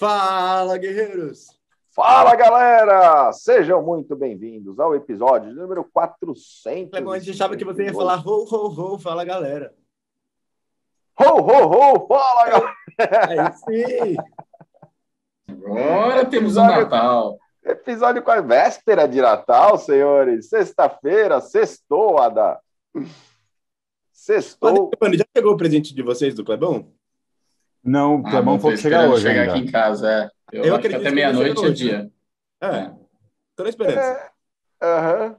Fala, guerreiros! Fala, galera! Sejam muito bem-vindos ao episódio número 400. Clebão, a gente achava que você ia falar ho, ho, ho, fala, galera. Ho, ho, ho, fala, galera! Aí sim! Agora temos o Natal. Episódio com a véspera de Natal, senhores. Sexta-feira, sextou, Ada. Sextou. Mano, já chegou o presente de vocês do Clebão? Não, o Ah, Clebão não, falou que chega esperando hoje chegar ainda. aqui em casa, é. Eu, Eu acho que até meia-noite é dia. É, tô na esperança. É.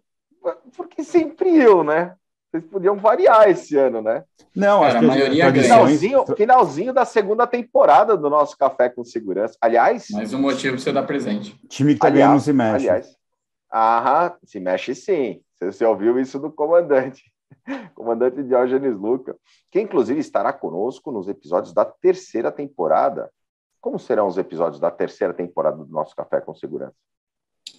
Porque sempre eu, né? Vocês podiam variar esse ano, né? Não, Cara, acho que a maioria ganha. tradições- Finalzinho, finalzinho da segunda temporada do nosso Café com Segurança. Aliás, Mais um motivo pra você dar presente. time que tá Aliás, ganhando não se mexe. aliás, aham, se mexe sim. Você, você ouviu isso do comandante, comandante Diógenes Luca, que inclusive estará conosco nos episódios da terceira temporada. Como serão os episódios da terceira temporada do nosso Café com Segurança?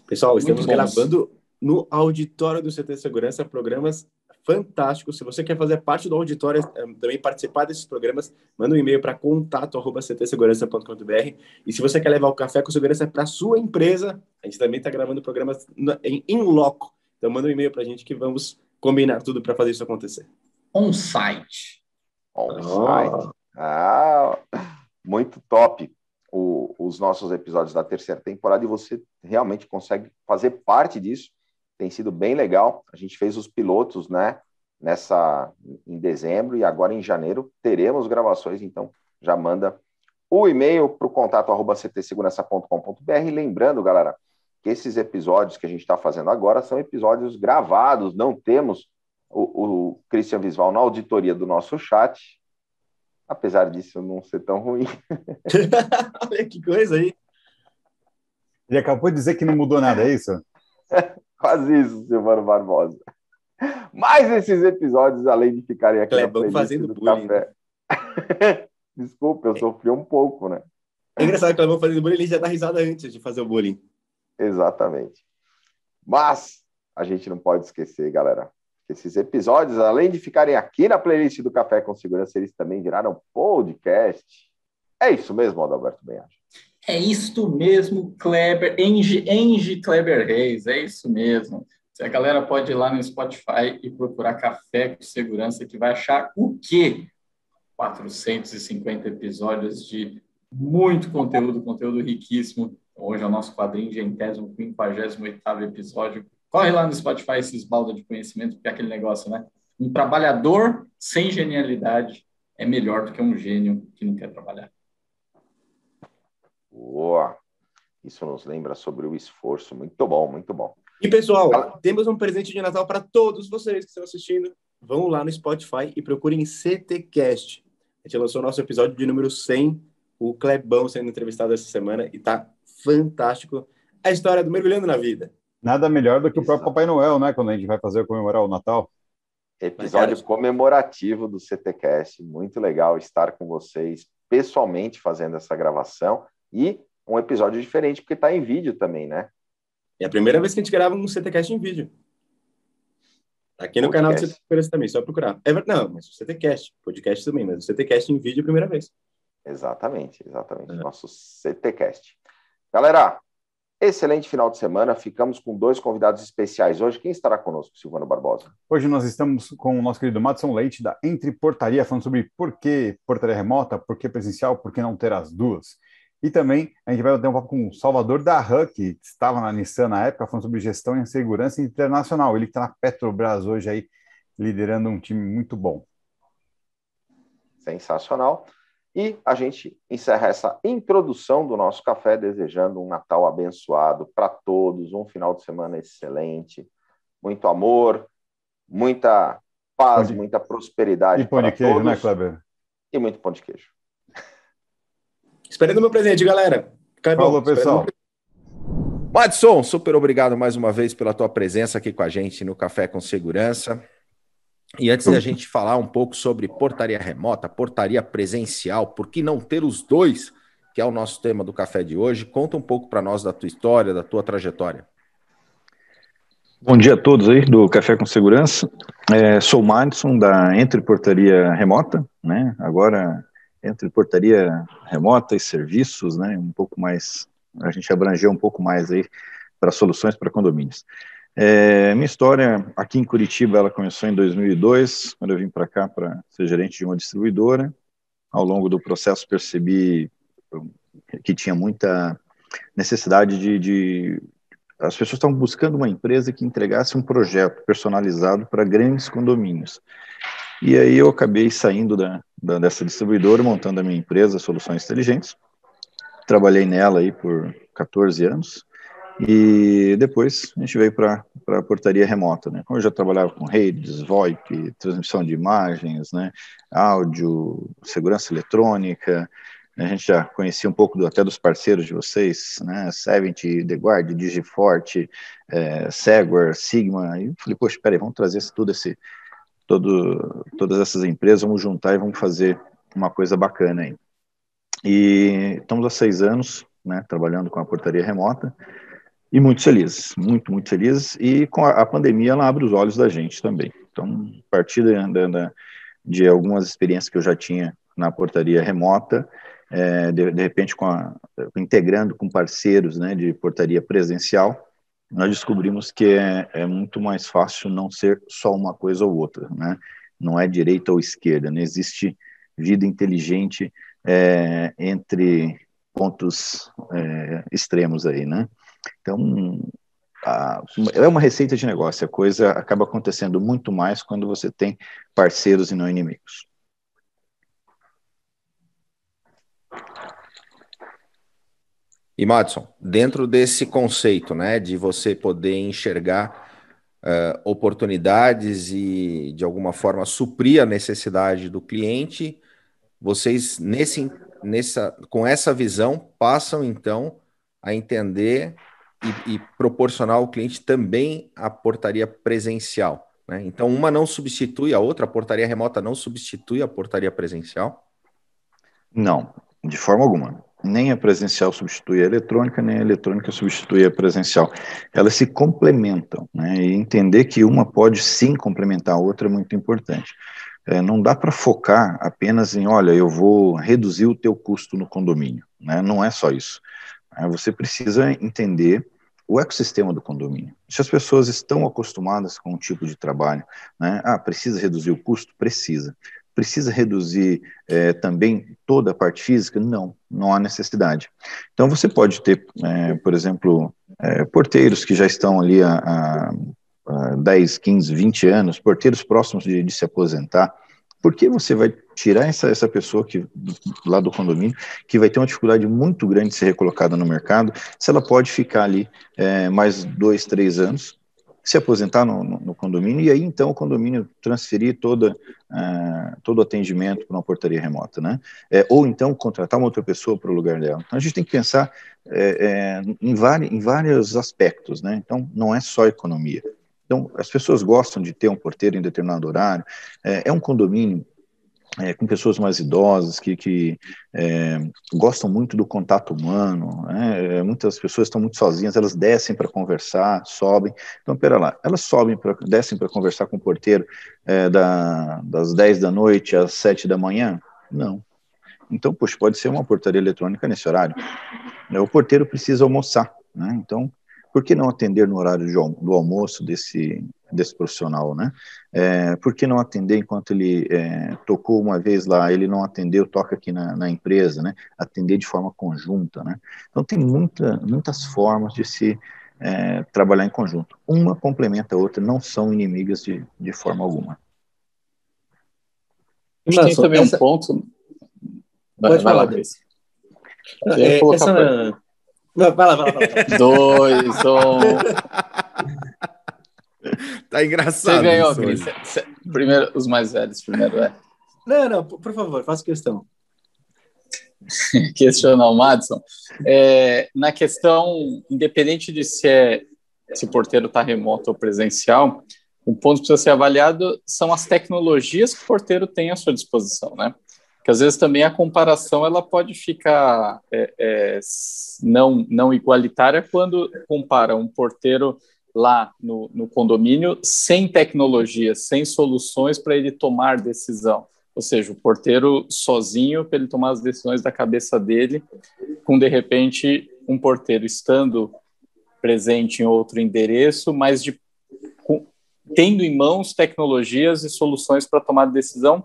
Pessoal, estamos gravando no auditório do CT Segurança programas fantásticos. Se você quer fazer parte do auditório, eh, também participar desses programas, manda um e-mail para contato@ctsegurança.com.br. E se você quer levar o café com segurança para sua empresa, a gente também está gravando programas em in loco. Então manda um e-mail para a gente que vamos combinar tudo para fazer isso acontecer. On-site. On-site. Ah, muito top o- os nossos episódios da terceira temporada e você realmente consegue fazer parte disso. Tem sido bem legal. A gente fez os pilotos, né? Nessa em dezembro e agora em janeiro teremos gravações. Então já manda o e-mail para o contato arroba ctsegurança.com.br. Lembrando, galera, que esses episódios que a gente está fazendo agora são episódios gravados. Não temos o, o Christian Visval na auditoria do nosso chat, apesar disso não ser tão ruim. Olha que coisa aí. Ele acabou de dizer que não mudou nada, é isso? Quase isso, Silvano Barbosa. Mas esses episódios, além de ficarem aqui Clebão na playlist fazendo do bullying. café. Desculpa, eu sofri um pouco, né? É engraçado que o Clebão fazendo bullying, ele já dá risada antes de fazer o bullying. Exatamente. Mas a gente não pode esquecer, galera, que esses episódios, além de ficarem aqui na playlist do Café com Segurança, eles também viraram podcast. É isso mesmo, Adalberto Benhaja. É isto mesmo, Kleber, Enge, Enge Kleber Reis, é isso mesmo. A galera pode ir lá no Spotify e procurar Café com Segurança, que vai achar o quê? 450 episódios de muito conteúdo, conteúdo riquíssimo. Hoje é o nosso quadrinho centésimo, 58 episódio. Corre lá no Spotify esses balda de conhecimento, porque é aquele negócio, né? Um trabalhador sem genialidade é melhor do que um gênio que não quer trabalhar. Boa. Isso nos lembra sobre o esforço. Muito bom, muito bom. E pessoal, temos um presente de Natal para todos vocês que estão assistindo. Vão lá no Spotify e procurem CTcast. A gente lançou nosso episódio de número 100, o Clebão sendo entrevistado essa semana e tá fantástico. A história do mergulhando na vida. Nada melhor do que o Exato. próprio Papai Noel, né? Quando a gente vai fazer comemorar o Natal. Episódio cara- comemorativo do CTcast. Muito legal estar com vocês pessoalmente fazendo essa gravação e um episódio diferente porque está em vídeo também, né? É a primeira vez que a gente grava um CTcast em vídeo. Aqui no canal do Podcast. CT Segurança também, só procurar. É, não, mas o CTcast, podcast também, mas o CTcast em vídeo é a primeira vez. Exatamente, exatamente. É. Nosso CTcast. Galera, excelente final de semana. Ficamos com dois convidados especiais hoje. Quem estará conosco, Silvano Barbosa? Hoje nós estamos com o nosso querido Madison Leite, da Entre Portaria, falando sobre por que portaria remota, por que presencial, por que não ter as duas. E também a gente vai ter um papo com o Salvador da Huck, que estava na Nissan na época, falando sobre gestão e segurança internacional. Ele que está na Petrobras hoje aí, liderando um time muito bom. Sensacional. E a gente encerra essa introdução do nosso café desejando um Natal abençoado para todos, um final de semana excelente, muito amor, muita paz, de- muita prosperidade E pão de para queijo, todos né, Kleber? e muito pão de queijo. Esperando o meu presente, galera. Clebão, Falou, pessoal. Madison, super obrigado mais uma vez pela tua presença aqui com a gente no Café com Segurança. E antes da gente falar um pouco sobre portaria remota, portaria presencial, por que não ter os dois, que é o nosso tema do café de hoje, conta um pouco para nós da tua história, da tua trajetória. Bom dia a todos aí do Café com Segurança. É, sou o Madison da Entre Portaria Remota, né? Agora entre portaria remota e serviços, né, um pouco mais, a gente abrangeu um pouco mais aí para soluções para condomínios. É, minha história aqui em Curitiba, ela começou em 2002, quando eu vim para cá para ser gerente de uma distribuidora. Ao longo do processo percebi que tinha muita necessidade de, de as pessoas estavam buscando uma empresa que entregasse um projeto personalizado para grandes condomínios. E aí eu acabei saindo da, da, dessa distribuidora, montando a minha empresa Soluções Inteligentes. Trabalhei nela aí por 14 anos. E depois a gente veio para a portaria remota, né? Como eu já trabalhava com redes, VoIP, transmissão de imagens, né? Áudio, segurança eletrônica, a gente já conhecia um pouco do, até dos parceiros de vocês, né? Seventy, The Guard, Digiforte, é, Segware, Sigma. E falei, poxa, peraí, vamos trazer tudo esse, todo, todas essas empresas, vamos juntar e vamos fazer uma coisa bacana aí. E estamos há seis anos, né, trabalhando com a portaria remota e muito felizes, muito, muito felizes. E com a, a pandemia, ela abre os olhos da gente também. Então, a partir de, de, de algumas experiências que eu já tinha na portaria remota, é, de, de, repente com a, integrando com parceiros né, de portaria presencial, nós descobrimos que é, é, muito mais fácil não ser só uma coisa ou outra, né? Não é direita ou esquerda, não existe vida inteligente é, entre pontos é, extremos aí, né? Então, a, é uma receita de negócio, a coisa acaba acontecendo muito mais quando você tem parceiros e não inimigos. E Madison, dentro desse conceito, né, de você poder enxergar uh, oportunidades e de alguma forma suprir a necessidade do cliente, vocês nesse, nessa, com essa visão passam então a entender e, e proporcionar ao cliente também a portaria presencial. Né? Então, uma não substitui a outra, a portaria remota não substitui a portaria presencial? Não, de forma alguma nem a presencial substitui a eletrônica, nem a eletrônica substitui a presencial. Elas se complementam, né? E entender que uma pode sim complementar a outra é muito importante. É, não dá para focar apenas em, olha, eu vou reduzir o teu custo no condomínio, né? Não é só isso. É, você precisa entender o ecossistema do condomínio. Se as pessoas estão acostumadas com um tipo de trabalho, né? Ah, precisa reduzir o custo? Precisa. Precisa reduzir é, também toda a parte física? Não, não há necessidade. Então, você pode ter, é, por exemplo, é, porteiros que já estão ali há, há 10, 15, 20 anos, porteiros próximos de, de se aposentar. Por que você vai tirar essa, essa pessoa que, lá do condomínio, que vai ter uma dificuldade muito grande de ser recolocada no mercado, se ela pode ficar ali é, mais dois, três anos, se aposentar no, no, no, condomínio e aí então o condomínio transferir toda, uh, todo o atendimento para uma portaria remota, né? É, ou então contratar uma outra pessoa para o lugar dela. Então a gente tem que pensar é, é, em, vari, em vários aspectos, né? Então não é só economia. Então as pessoas gostam de ter um porteiro em determinado horário. é, é um condomínio é, com pessoas mais idosas que, que é, gostam muito do contato humano, né? É, muitas pessoas estão muito sozinhas, elas descem para conversar, sobem. Então, pera lá, elas sobem, pra, descem para conversar com o porteiro é, da, das 10 da noite às 7 da manhã? Não. Então, poxa, pode ser uma portaria eletrônica nesse horário. O porteiro precisa almoçar, né? Então, por que não atender no horário do almoço desse, desse profissional, né? É, por que não atender enquanto ele é, tocou uma vez lá, ele não atendeu, toca aqui na, na, empresa, né? Atender de forma conjunta, né? Então tem muita, muitas formas de se é, trabalhar em conjunto. Uma complementa a outra, não são inimigas de, de forma alguma. Mas tem também essa... um ponto. Pode vai falar, Deus. É, essa... Vai lá, vai lá, vai lá. Dois, um. Tá engraçado. Você ganhou, Cris. Primeiro, os mais velhos, primeiro, é. Não, não, por favor, faça questão. Questionar o Madison. É, na questão, independente de se, é, se o porteiro está remoto ou presencial, o ponto que precisa ser avaliado são as tecnologias que o porteiro tem à sua disposição, né? que às vezes também a comparação ela pode ficar é, é, não, não igualitária quando compara um porteiro lá no, no condomínio sem tecnologia, sem soluções para ele tomar decisão. Ou seja, o porteiro sozinho para ele tomar as decisões da cabeça dele, com de repente um porteiro estando presente em outro endereço, mas de, com, tendo em mãos tecnologias e soluções para tomar decisão,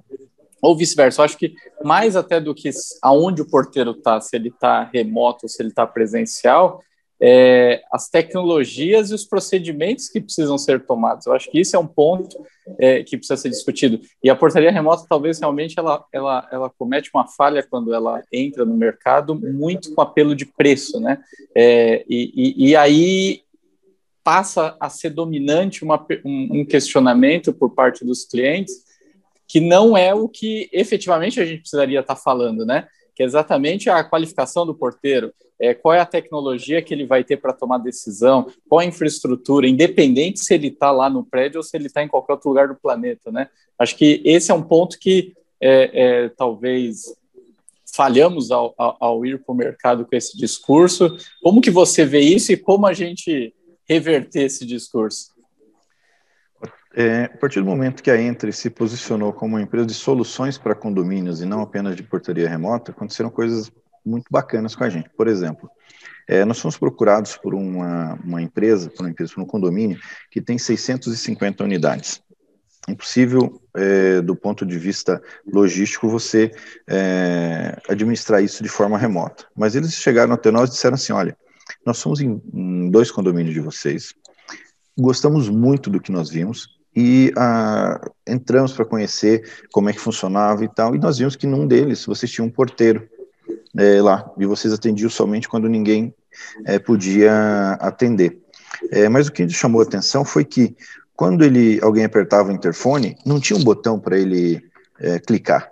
ou vice-versa. Acho que mais até do que aonde o porteiro está, se ele está remoto se ele está presencial, é, as tecnologias e os procedimentos que precisam ser tomados. Eu acho que isso é um ponto é, que precisa ser discutido. E a portaria remota, talvez realmente ela, ela, ela comete uma falha quando ela entra no mercado, muito com apelo de preço, né? É, e, e, e, aí passa a ser dominante uma, um, um questionamento por parte dos clientes que não é o que efetivamente a gente precisaria estar falando, né? Que é exatamente a qualificação do porteiro, é, qual é a tecnologia que ele vai ter para tomar decisão, qual a infraestrutura, independente se ele está lá no prédio ou se ele está em qualquer outro lugar do planeta, né? Acho que esse é um ponto que é, é, talvez falhamos ao, ao, ao ir para o mercado com esse discurso. Como que você vê isso e como a gente reverter esse discurso? É, a partir do momento que a Entre se posicionou como uma empresa de soluções para condomínios e não apenas de portaria remota, aconteceram coisas muito bacanas com a gente. Por exemplo, é, nós fomos procurados por uma, uma empresa, por uma empresa, por um condomínio que tem 650 unidades. Impossível, é, do ponto de vista logístico, você é, administrar isso de forma remota. Mas eles chegaram até nós e disseram assim: olha, nós somos em, em dois condomínios de vocês, gostamos muito do que nós vimos, e ah, entramos para conhecer como é que funcionava e tal, e nós vimos que num deles vocês tinham um porteiro é, lá, e vocês atendiam somente quando ninguém é, podia atender. É, mas o que chamou a atenção foi que quando ele, alguém apertava o interfone, não tinha um botão para ele é, clicar.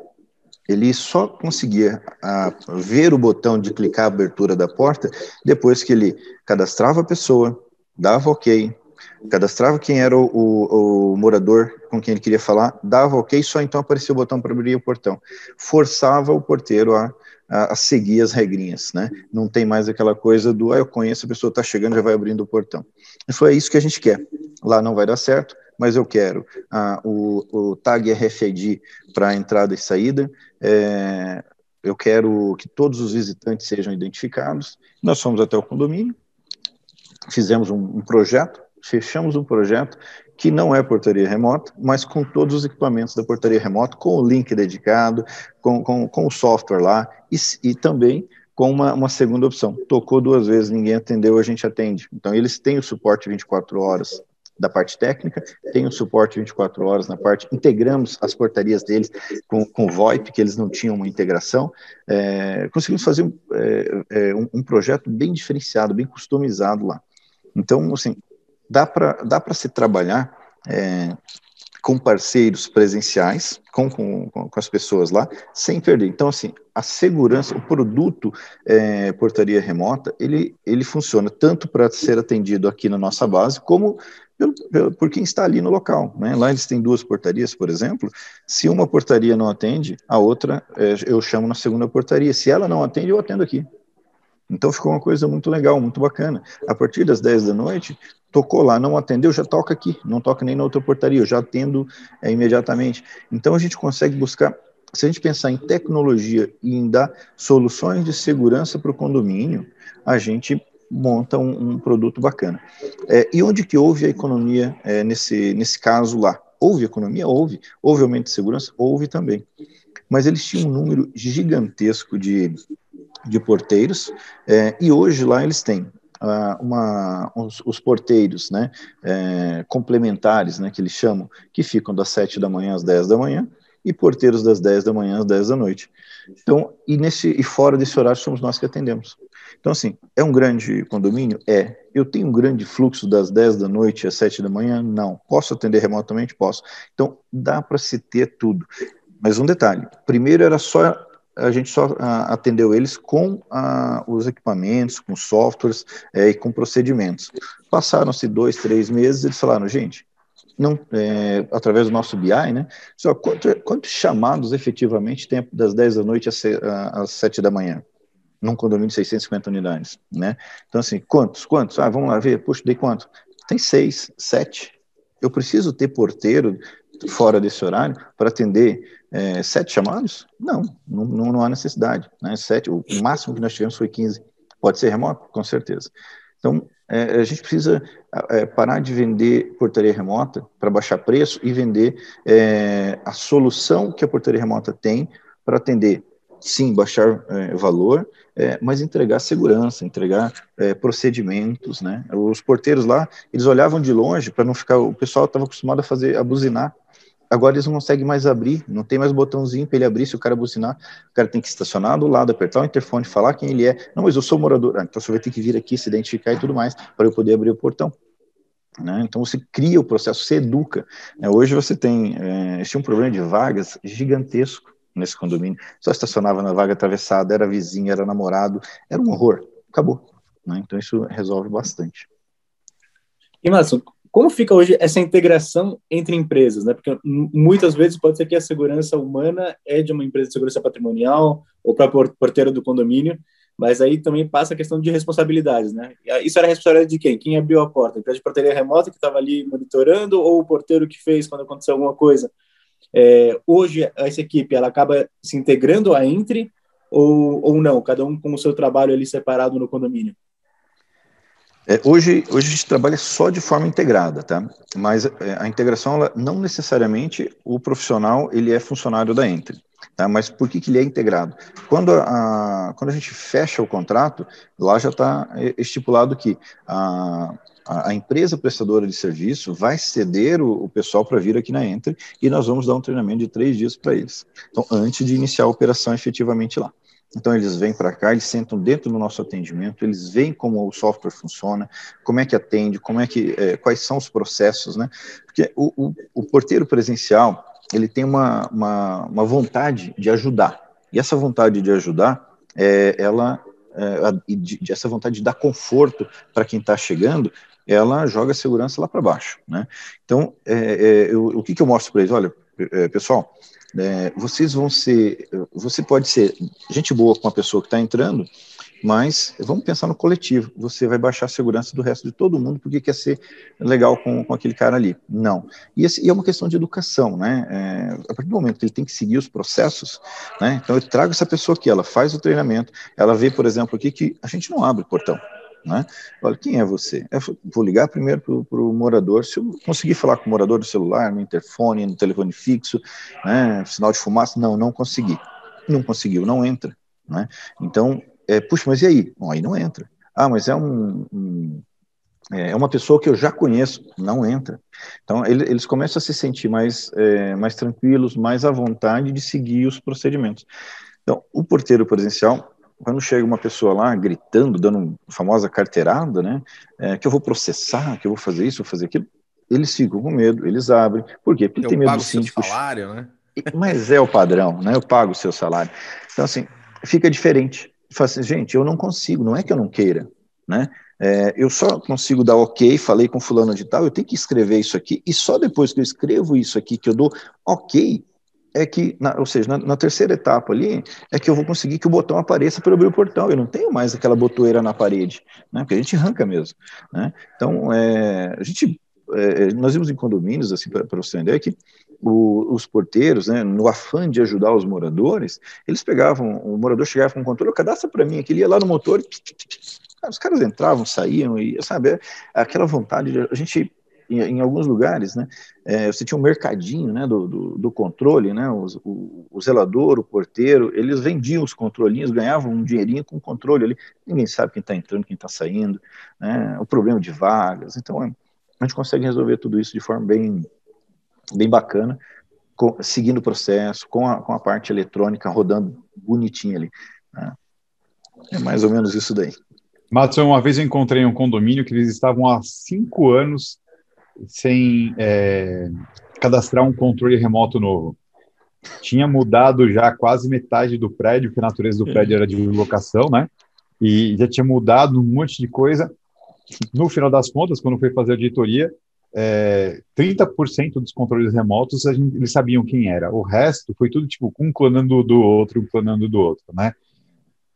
Ele só conseguia a, ver o botão de clicar a abertura da porta depois que ele cadastrava a pessoa, dava ok, cadastrava quem era o, o, o, morador com quem ele queria falar, dava ok, só então aparecia o botão para abrir o portão. Forçava o porteiro a, a, a, seguir as regrinhas, né? Não tem mais aquela coisa do, ah, eu conheço, a pessoa está chegando, já vai abrindo o portão. E foi isso que a gente quer. Lá não vai dar certo, mas eu quero ah, o, o tag RFID para entrada e saída, é, eu quero que todos os visitantes sejam identificados. Nós fomos até o condomínio, fizemos um, um projeto, fechamos um projeto que não é portaria remota, mas com todos os equipamentos da portaria remota, com o link dedicado, com, com, com o software lá, e, e também com uma, uma, segunda opção. Tocou duas vezes, ninguém atendeu, a gente atende. Então, eles têm o suporte 24 horas da parte técnica, tem o suporte 24 horas na parte, integramos as portarias deles com, com VoIP, que eles não tinham uma integração, é, conseguimos fazer é, é, um, um projeto bem diferenciado, bem customizado lá. Então, assim, dá para dá se trabalhar é, com parceiros presenciais, com, com, com, as pessoas lá, sem perder. Então, assim, a segurança, o produto é, portaria remota, ele, ele funciona tanto para ser atendido aqui na nossa base, como pelo, pelo, por quem está ali no local. Né? Lá eles têm duas portarias, por exemplo. Se uma portaria não atende, a outra é, eu chamo na segunda portaria. Se ela não atende, eu atendo aqui. Então ficou uma coisa muito legal, muito bacana. A partir das 10 da noite, tocou lá, não atendeu, já toca aqui, não toca nem na outra portaria, eu já atendo é, imediatamente. Então a gente consegue buscar, se a gente pensar em tecnologia e em dar soluções de segurança para o condomínio, a gente monta um, um produto bacana. É, e onde que houve a economia é, nesse, nesse caso lá? Houve economia? Houve. Houve aumento de segurança? Houve também. Mas eles tinham um número gigantesco de de porteiros, é, e hoje lá eles têm uma, os, os, porteiros né, é, complementares, né, que eles chamam, que ficam das 7 da manhã às 10 da manhã, e porteiros das 10 da manhã às 10 da noite. Então, e, nesse, e fora desse horário somos nós que atendemos. Então, assim, é um grande condomínio? É. Eu tenho um grande fluxo das 10 da noite às 7 da manhã? Não. Posso atender remotamente? Posso. Então, dá para se ter tudo. Mas um detalhe: primeiro era só a gente só uh, atendeu eles com uh, os equipamentos, com softwares é, e com procedimentos. Passaram-se dois, três meses, eles falaram, gente, não, é, através do nosso BI, né? Só quanto, quantos chamados efetivamente tem das 10 da noite às, às 7 da manhã? Num condomínio de 650 unidades, né? Então, assim, quantos? Quantos? Ah, vamos lá ver, puxa, dei quanto? Tem seis, sete. Eu preciso ter porteiro fora desse horário para atender é, sete chamados? Não, não, não há necessidade. Né? Sete, o máximo que nós tivemos foi 15. Pode ser remoto? Com certeza. Então, é, a gente precisa é, parar de vender portaria remota para baixar preço e vender é, a solução que a portaria remota tem para atender, sim, baixar é, valor, é, mas entregar segurança, entregar procedimentos, né? Os porteiros lá, eles olhavam de longe para não ficar, o pessoal estava acostumado a fazer, a buzinar, Agora eles não conseguem mais abrir, não tem mais botãozinho para ele abrir se o cara buzinar. O cara tem que estacionar do lado, apertar o interfone, falar quem ele é. Não, mas eu sou morador. Ah, então você vai ter que vir aqui, se identificar e tudo mais, para eu poder abrir o portão. Né? Então você cria o processo, você educa. Né? Hoje você tem é, tinha um problema de vagas gigantesco nesse condomínio. Só estacionava na vaga atravessada, era vizinho, era namorado, era um horror. Acabou. Né? Então isso resolve bastante. E Márcio, como fica hoje essa integração entre empresas, né? Porque muitas vezes pode ser que a segurança humana é de uma empresa de segurança patrimonial ou para porteiro do condomínio, mas aí também passa a questão de responsabilidades, né? Isso era responsabilidade de quem? Quem abriu a porta? A empresa de portaria remota que estava ali monitorando ou o porteiro que fez quando aconteceu alguma coisa? É, hoje essa equipe ela acaba se integrando a entre ou, ou não? Cada um com o seu trabalho ali separado no condomínio? É, hoje, hoje a gente trabalha só de forma integrada, tá? Mas é, a integração, ela, não necessariamente o profissional ele é funcionário da Entre, tá? Mas por que, que ele é integrado? Quando a, quando a gente fecha o contrato, lá já está estipulado que a, a, empresa prestadora de serviço vai ceder o, o pessoal para vir aqui na Entre e nós vamos dar um treinamento de três dias para eles. Então, antes de iniciar a operação efetivamente lá. Então, eles vêm para cá, eles sentam dentro do nosso atendimento, eles veem como o software funciona, como é que atende, como é que, é, quais são os processos, né? Porque o, o, o porteiro presencial, ele tem uma, uma, uma, vontade de ajudar. E essa vontade de ajudar, é, ela, é, de, de essa vontade de dar conforto para quem está chegando, ela joga a segurança lá para baixo, né? Então, é, é, eu, o que, que eu mostro para eles? Olha, é, pessoal, é, vocês vão ser, você pode ser gente boa com a pessoa que está entrando, mas vamos pensar no coletivo. Você vai baixar a segurança do resto de todo mundo porque quer ser legal com, com aquele cara ali. Não. E, esse, e é uma questão de educação, né? É, a partir do momento que ele tem que seguir os processos, né? Então eu trago essa pessoa aqui, ela faz o treinamento, ela vê, por exemplo, aqui que a gente não abre o portão. Né? Olha, quem é você? Eu vou ligar primeiro para o morador. Se eu conseguir falar com o morador do celular, no interfone, no telefone fixo, né, sinal de fumaça, não, não consegui. Não conseguiu, não entra. Né? Então, é, puxa, mas e aí? Bom, aí não entra. Ah, mas é um, um é uma pessoa que eu já conheço, não entra. Então, ele, eles começam a se sentir mais, é, mais tranquilos, mais à vontade de seguir os procedimentos. Então, o porteiro presencial, quando chega uma pessoa lá gritando, dando a famosa carteirada, né, é, que eu vou processar, que eu vou fazer isso, vou fazer aquilo, eles ficam com medo, eles abrem. Por quê? Porque eu tem medo do síndico. salário, né? Mas é o padrão, né? Eu pago o seu salário. Então, assim, fica diferente. Fala assim, gente, eu não consigo, não é que eu não queira, né? É, eu só consigo dar ok, falei com fulano de tal, eu tenho que escrever isso aqui, e só depois que eu escrevo isso aqui, que eu dou ok, é que, na, ou seja, na, na, terceira etapa ali, é que eu vou conseguir que o botão apareça para abrir o portão. Eu não tenho mais aquela botoeira na parede, né? Porque a gente arranca mesmo, né? Então, é, a gente, é, nós vimos em condomínios, assim, para você entender, que o, os porteiros, né, no afã de ajudar os moradores, eles pegavam, o morador chegava com o controle, cadastra para mim, aquele ia lá no motor, os caras entravam, saíam, e, sabe, aquela vontade, de, a gente em, em, alguns lugares, né, é, você tinha um mercadinho, né, do, do, do controle, né, o, o, zelador, o porteiro, eles vendiam os controlinhos, ganhavam um dinheirinho com o controle ali, ninguém sabe quem está entrando, quem está saindo, né, o problema de vagas, então é, a gente consegue resolver tudo isso de forma bem, bem bacana, com, seguindo o processo, com a, com a parte eletrônica rodando bonitinha ali, né. é mais ou menos isso daí. Matson, uma vez eu encontrei um condomínio que eles estavam há cinco anos sem é, cadastrar um controle remoto novo. Tinha mudado já quase metade do prédio, porque a natureza do prédio era de locação, né? E já tinha mudado um monte de coisa. No final das contas, quando foi fazer a auditoria, é, 30% dos controles remotos gente, eles sabiam quem era. O resto foi tudo tipo um clonando do outro, um clonando do outro, né?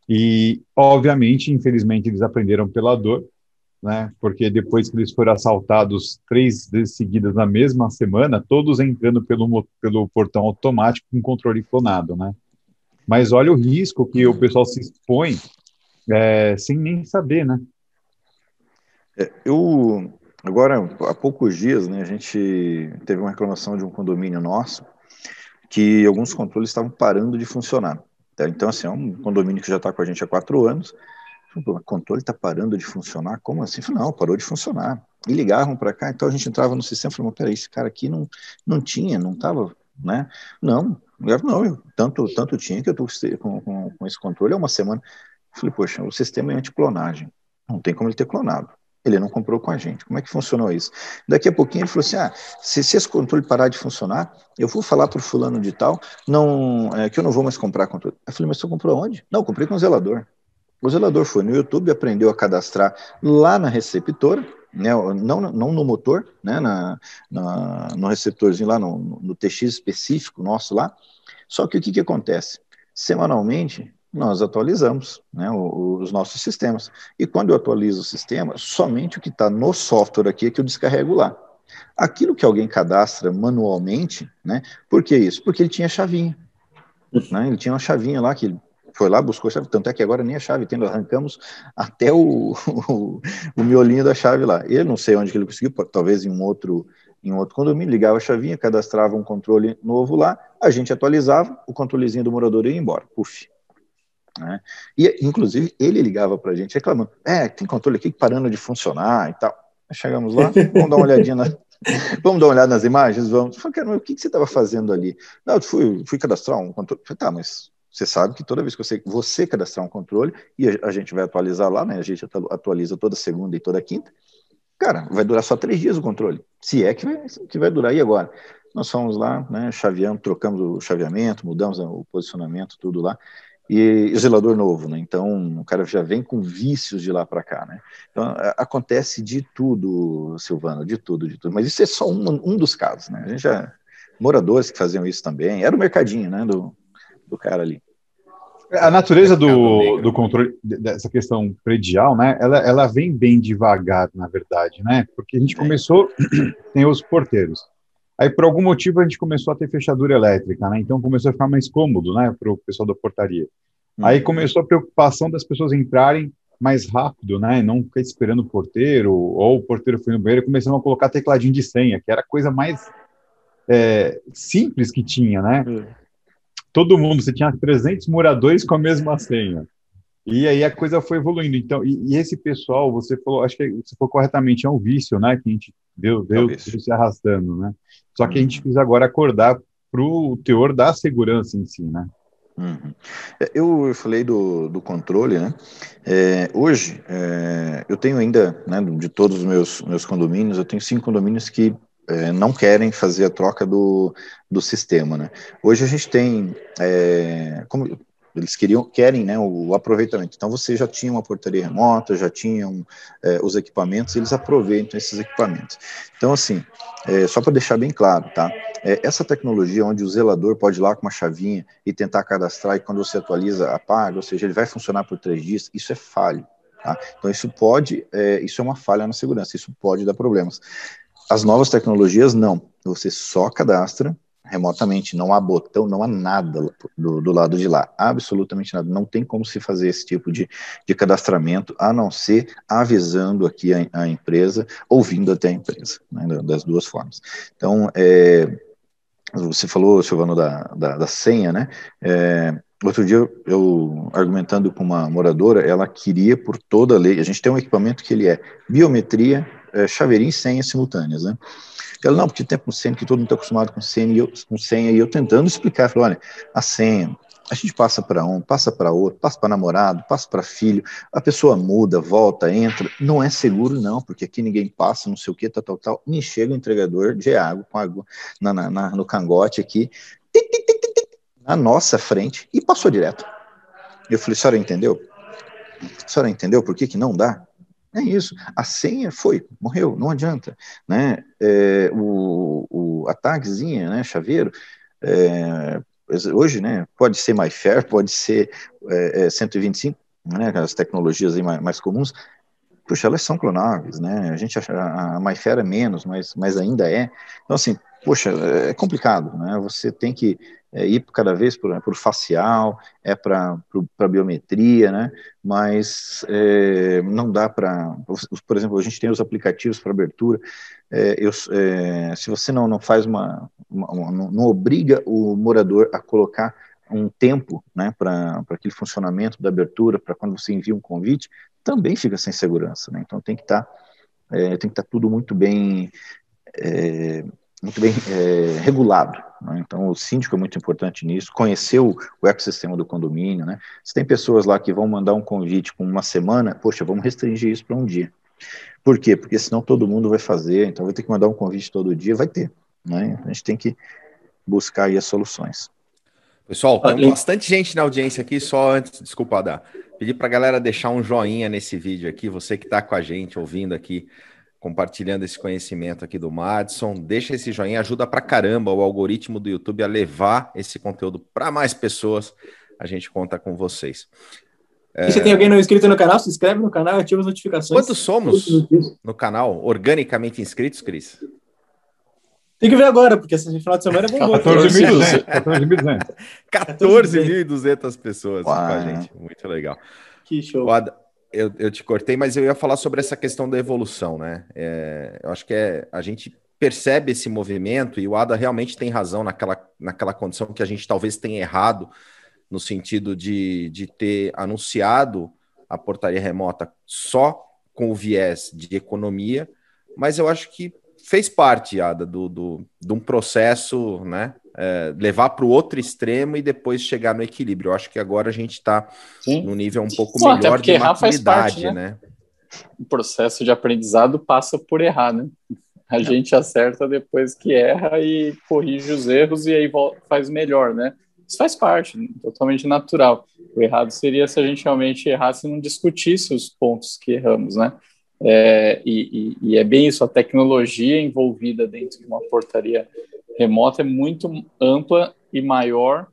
E obviamente, infelizmente, eles aprenderam pela dor né? Porque depois que eles foram assaltados três vezes seguidas na mesma semana, todos entrando pelo, pelo portão automático com controle clonado, né? Mas olha o risco que o pessoal se expõe é, sem nem saber, né? É, eu agora há poucos dias, né? A gente teve uma reclamação de um condomínio nosso que alguns controles estavam parando de funcionar. Tá? Então, assim, é um condomínio que já está com a gente há quatro anos o controle está parando de funcionar? Como assim? Falei, não, parou de funcionar. E ligavam para cá, então a gente entrava no sistema e falou, peraí, esse cara aqui não, não tinha, não estava, né? Não, não, eu, tanto, tanto tinha que eu estou com, com, com, esse controle há uma semana. falei, poxa, o sistema é anti-clonagem, não tem como ele ter clonado. Ele não comprou com a gente. Como é que funcionou isso? Daqui a pouquinho ele falou assim: ah, se, se esse controle parar de funcionar, eu vou falar para o fulano de tal não, é, que eu não vou mais comprar controle. Eu falei, mas você comprou onde? Não, comprei com o zelador. O zelador foi no YouTube, aprendeu a cadastrar lá na receptora, né, não, não no motor, né, na, na, no receptorzinho lá, no, no TX específico nosso lá. Só que o que, que acontece? Semanalmente, nós atualizamos né, os nossos sistemas. E quando eu atualizo o sistema, somente o que está no software aqui é que eu descarrego lá. Aquilo que alguém cadastra manualmente, né, por que isso? Porque ele tinha chavinha. Né, ele tinha uma chavinha lá que ele foi lá, buscou a chave, tanto é que agora nem a chave tem, nós arrancamos até o, o, o miolinho da chave lá. Eu não sei onde que ele conseguiu, talvez em um outro em um outro condomínio, ligava a chavinha, cadastrava um controle novo lá, a gente atualizava, o controlezinho do morador ia embora, puf. Né? E, inclusive, ele ligava para a gente reclamando, é, tem controle aqui parando de funcionar e tal. Chegamos lá, vamos dar uma olhadinha na, Vamos dar uma olhada nas imagens? Vamos. Falei, o que, que você estava fazendo ali? Não, eu fui, fui cadastrar um controle. Falei, tá, mas você sabe que toda vez que você, você cadastrar um controle, e a, a, gente vai atualizar lá, né? A gente atualiza toda segunda e toda quinta. Cara, vai durar só três dias o controle. Se é que vai, que vai durar. E agora? Nós fomos lá, né? Chaveamos, trocamos o chaveamento, mudamos o posicionamento, tudo lá. E o zelador novo, né? Então o cara já vem com vícios de lá para cá, né? Então acontece de tudo, Silvano, de tudo, de tudo. Mas isso é só um, um dos casos, né? A gente já moradores que faziam isso também. Era o mercadinho, né? Do, do cara ali. A natureza do, do controle dessa questão predial, né? Ela, ela vem bem devagar, na verdade, né? Porque a gente começou, tem os porteiros. Aí, por algum motivo, a gente começou a ter fechadura elétrica, né? Então começou a ficar mais cômodo, né, para o pessoal da portaria. Uhum. Aí começou a preocupação das pessoas entrarem mais rápido, né? Não ficar esperando o porteiro, ou o porteiro foi no banheiro e começaram a colocar tecladinho de senha, que era a coisa mais é, simples que tinha, né? Todo mundo, você tinha 300 moradores com a mesma senha. E aí a coisa foi evoluindo. Então, e, e esse pessoal, você falou, acho que você falou corretamente, é um vício, né? Que a gente deu, deu, é se arrastando, né? Só que a gente uhum. precisa agora acordar para o teor da segurança em si, né? Uhum. É, eu falei do, do controle, né? É, hoje, é, eu tenho ainda, né, de todos os meus, meus condomínios, eu tenho cinco condomínios que é, não querem fazer a troca do, do sistema. Né? Hoje a gente tem, é, como eles queriam, querem né, o aproveitamento. Então você já tinha uma portaria remota, já tinham é, os equipamentos, eles aproveitam esses equipamentos. Então assim, é, só para deixar bem claro, tá? É, essa tecnologia onde o zelador pode ir lá com uma chavinha e tentar cadastrar e quando você atualiza apaga, ou seja, ele vai funcionar por três dias, isso é falho. Tá? Então isso pode, é, isso é uma falha na segurança, isso pode dar problemas. As novas tecnologias, não. Você só cadastra remotamente, não há botão, não há nada do, do, lado de lá, absolutamente nada. Não tem como se fazer esse tipo de, de cadastramento, a não ser avisando aqui a, a empresa, ouvindo até a empresa, né, das duas formas. Então, é, você falou, Silvano, da, da, da senha, né? É, outro dia, eu argumentando com uma moradora, ela queria, por toda a lei, a gente tem um equipamento que ele é biometria, é, chaveirinho e senha simultâneas, né? Ela, não, porque tem com senha, que todo mundo está acostumado com senha, e eu, com senha, e eu tentando explicar, falei, olha, a senha, a gente passa para um, passa para outro, passa para namorado, passa para filho, a pessoa muda, volta, entra, não é seguro não, porque aqui ninguém passa, não sei o que, tal, tal, tal, me chega o entregador de água, com água na, na, no cangote aqui, na nossa frente, e passou direto. Eu falei, a senhora entendeu? A senhora entendeu por que que não dá? É isso. A senha foi, morreu, não adianta. Né? É, o, o, a tagzinha, né, chaveiro, é, hoje né, pode ser MyFair, pode ser é, 125, é, né, as tecnologias mais, mais comuns, puxa, elas são clonáveis, né? A gente acha, a MyFair é menos, mas, mas ainda é. Então, assim, poxa, é complicado, né? Você tem que é, ir cada vez por, por facial, é para biometria, né? Mas é, não dá para, por exemplo, a gente tem os aplicativos para abertura. É, eu, é, se você não, não faz uma, uma, uma não, não obriga o morador a colocar um tempo né, para aquele funcionamento da abertura, para quando você envia um convite, também fica sem segurança. Né? Então tem que estar tá, é, tem que estar tá tudo muito bem é, muito bem é, regulado. Né? Então, o síndico é muito importante nisso, conhecer o, o, ecossistema do condomínio. Né? Se tem pessoas lá que vão mandar um convite com uma semana, poxa, vamos restringir isso para um dia. Por quê? Porque senão todo mundo vai fazer, então vai ter que mandar um convite todo dia, vai ter. Né? A gente tem que buscar aí as soluções. Pessoal, tem bastante gente na audiência aqui, só antes, desculpa, dar. Pedir para a galera deixar um joinha nesse vídeo aqui, você que está com a gente, ouvindo aqui, compartilhando esse conhecimento aqui do Madison. Deixa esse joinha, ajuda pra caramba o algoritmo do YouTube a levar esse conteúdo para mais pessoas. A gente conta com vocês. É... Se tem alguém não inscrito no canal, se inscreve no canal e ativa as notificações. Quantos somos no canal organicamente inscritos, Cris? Tem que ver agora, porque esse final de semana é bom. 14.200 14.200 pessoas com a gente. Muito legal. Que show eu, eu te cortei, mas eu ia falar sobre essa questão da evolução, né? É, eu acho que é, a gente percebe esse movimento e o Ada realmente tem razão naquela, naquela condição que a gente talvez tenha errado no sentido de, de ter anunciado a portaria remota só com o viés de economia, mas eu acho que fez parte, Ada, do, do, de um processo, né? é, levar para o outro extremo e depois chegar no equilíbrio. Eu acho que agora a gente está no nível um pouco Bom, melhor de maturidade, parte, né? né? O processo de aprendizado passa por errar, né? A é. gente acerta depois que erra e corrige os erros e aí faz melhor, né? Isso faz parte, totalmente natural. O errado seria se a gente realmente errasse e não discutisse os pontos que erramos, né? É, e, e, e, é bem isso, a tecnologia envolvida dentro de uma portaria remota é muito ampla e maior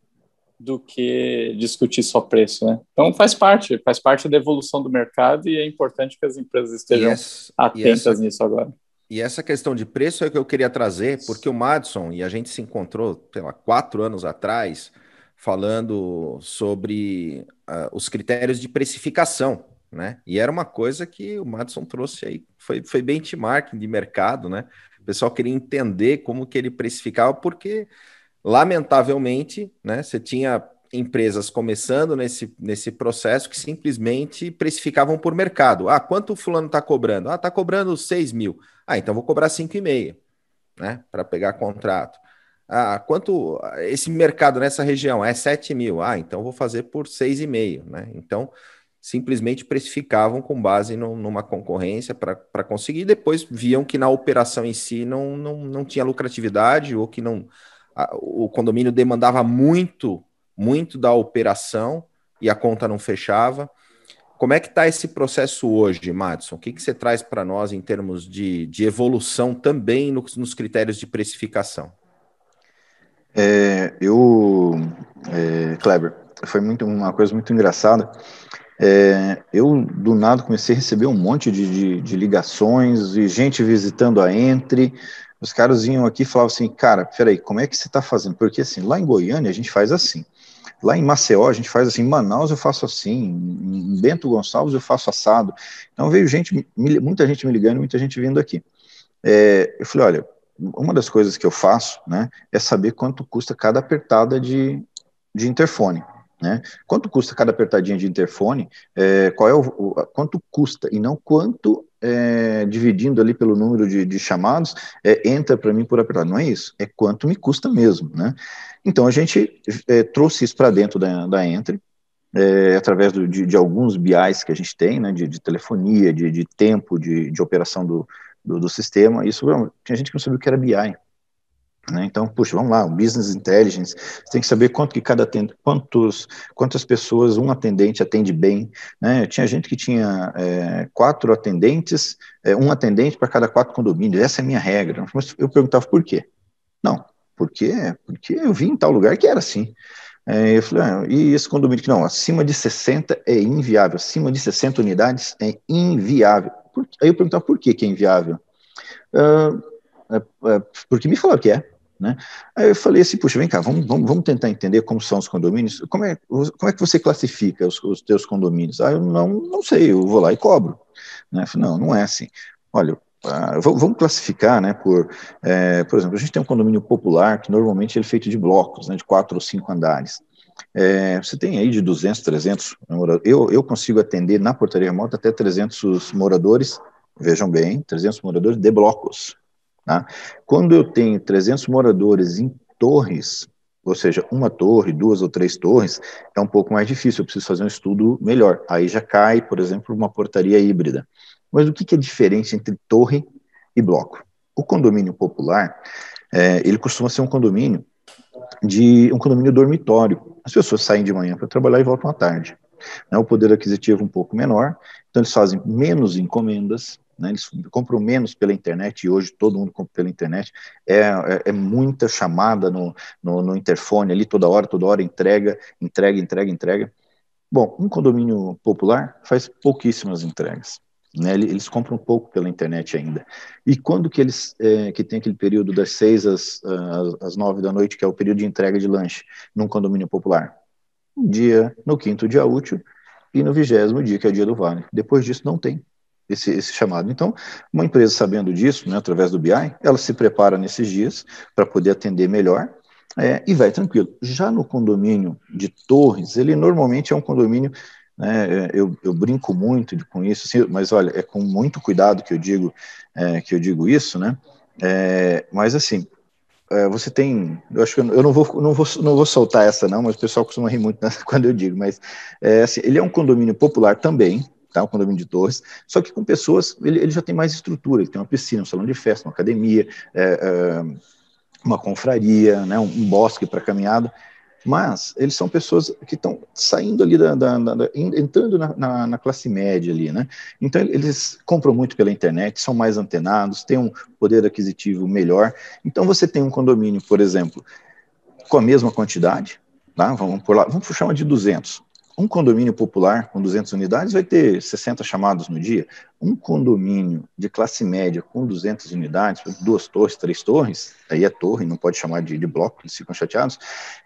do que discutir só preço, né? Então faz parte, faz parte da evolução do mercado e é importante que as empresas estejam essa, atentas essa, nisso agora. E essa questão de preço é o que eu queria trazer, porque o Madison e a gente se encontrou, sei lá, quatro anos atrás, falando sobre uh, os critérios de precificação, né? E era uma coisa que o Madison trouxe aí, foi, foi benchmarking de mercado, né? pessoal queria entender como que ele precificava, porque, lamentavelmente, né, você tinha empresas começando nesse, nesse processo que simplesmente precificavam por mercado. Ah, quanto o fulano está cobrando? Ah, está cobrando 6 mil. Ah, então vou cobrar 5,5, né, para pegar contrato. Ah, quanto esse mercado nessa região é 7 mil? Ah, então vou fazer por 6,5, né? Então, simplesmente precificavam com base no, numa concorrência para conseguir, depois viam que na operação em si não, não, não tinha lucratividade ou que não a, o condomínio demandava muito, muito da operação e a conta não fechava. Como é que está esse processo hoje, Madison? O que, que você traz para nós em termos de, de evolução também nos, nos critérios de precificação? É, eu, é, Kleber, foi muito, uma coisa muito engraçada é, eu, do nada, comecei a receber um monte de, de, de, ligações e gente visitando a Entre. Os caras vinham aqui e falavam assim, cara, peraí, como é que você está fazendo? Porque, assim, lá em Goiânia a gente faz assim. Lá em Maceió a gente faz assim, em Manaus eu faço assim, em Bento Gonçalves eu faço assado. Então veio gente, muita gente me ligando, muita gente vindo aqui. É, eu falei, olha, uma das coisas que eu faço, né, é saber quanto custa cada apertada de, de interfone. Né? Quanto custa cada apertadinha de interfone? É, qual é o, o, quanto custa e não quanto é, dividindo ali pelo número de, de chamados é, entra para mim por apertado. Não é isso. É quanto me custa mesmo, né? Então a gente é, trouxe isso para dentro da, da Entre. É, através do, de, de, alguns BIs que a gente tem, né, de, de telefonia, de, tempo de, de operação do, do, do sistema, isso tinha gente que não sabia o que era BI, né? Então, puxa, vamos lá, o business intelligence, você tem que saber quanto que cada quantos, quantas pessoas um atendente atende bem. Né? Tinha gente que tinha é, quatro atendentes, é, um atendente para cada quatro condomínios, essa é a minha regra. Mas eu perguntava por quê? Não, porque, porque eu vi em tal lugar que era assim. É, eu falei, ah, e esse condomínio que não, acima de 60 é inviável, acima de 60 unidades é inviável. Por, aí eu perguntava por que, que é inviável. Uh, é, é, porque me falaram que é. Né? Aí eu falei assim, puxa, vem cá, vamos, vamos, vamos tentar entender como são os condomínios. Como é, como é que você classifica os, os teus condomínios? Ah, eu não, não sei, eu vou lá e cobro. Né? Falei, não, não é assim. Olha, ah, vamos classificar, né, por, é, por exemplo, a gente tem um condomínio popular que normalmente ele é feito de blocos, né, de quatro ou cinco andares. É, você tem aí de 200, 300 eu, eu consigo atender na portaria remota até 300 moradores, vejam bem, 300 moradores de blocos. Tá? Quando eu tenho 300 moradores em torres, ou seja, uma torre, duas ou três torres, é um pouco mais difícil, eu preciso fazer um estudo melhor. Aí já cai, por exemplo, uma portaria híbrida. Mas o que, é diferente entre torre e bloco? O condomínio popular, é, ele costuma ser um condomínio de um condomínio dormitório. As pessoas saem de manhã para trabalhar e voltam à tarde. Né, o poder aquisitivo um pouco menor, então eles fazem menos encomendas, né, eles compram menos pela internet, e hoje todo mundo compra pela internet, é, é, é muita chamada no, no, no, interfone ali, toda hora, toda hora, entrega, entrega, entrega, entrega. Bom, um condomínio popular faz pouquíssimas entregas. Né, eles compram pouco pela internet ainda. E quando que eles é, que tem aquele período das seis às, às, nove da noite, que é o período de entrega de lanche, num condomínio popular? Um dia, no quinto dia útil e no vigésimo dia, que é o dia do vale. Depois disso, não tem esse, esse chamado. Então, uma empresa sabendo disso, né, através do BI, ela se prepara nesses dias para poder atender melhor é, e vai tranquilo. Já no condomínio de Torres, ele normalmente é um condomínio né, eu, eu, brinco muito com isso, assim, mas olha, é com muito cuidado que eu digo é, que eu digo isso, né? É, mas assim, é, você tem, eu acho que eu não vou, não vou, não vou soltar essa não, mas o pessoal costuma rir muito quando eu digo, mas é, assim, ele é um condomínio popular também, tá? Um condomínio de torres, só que com pessoas, ele, ele já tem mais estrutura, ele tem uma piscina, um salão de festa, uma academia, é, é, uma confraria, né? Um, um bosque para caminhada mas eles são pessoas que estão saindo ali da, da, da entrando na, na, na, classe média ali, né? Então eles compram muito pela internet, são mais antenados, têm um poder aquisitivo melhor. Então você tem um condomínio, por exemplo, com a mesma quantidade, tá? Vamos por lá, vamos chamar de 200. Um condomínio popular com 200 unidades vai ter 60 chamados no dia. Um condomínio de classe média com 200 unidades, duas torres, três torres, aí é torre, não pode chamar de, de bloco, eles ficam chateados,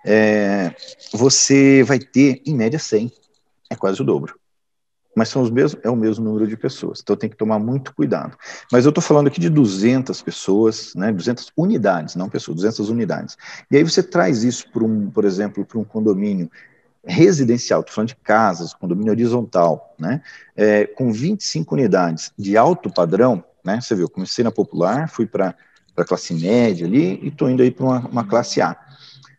é, você vai ter, em média, 100. É quase o dobro. Mas são os mesmos, é o mesmo número de pessoas. Então tem que tomar muito cuidado. Mas eu estou falando aqui de 200 pessoas, né, 200 unidades, não pessoas, 200 unidades. E aí você traz isso para um, por exemplo, para um condomínio residencial, estou falando de casas, condomínio horizontal, né, é, com 25 unidades de alto padrão, né, você viu, comecei na popular, fui para a classe média ali e estou indo aí para uma, uma, classe A,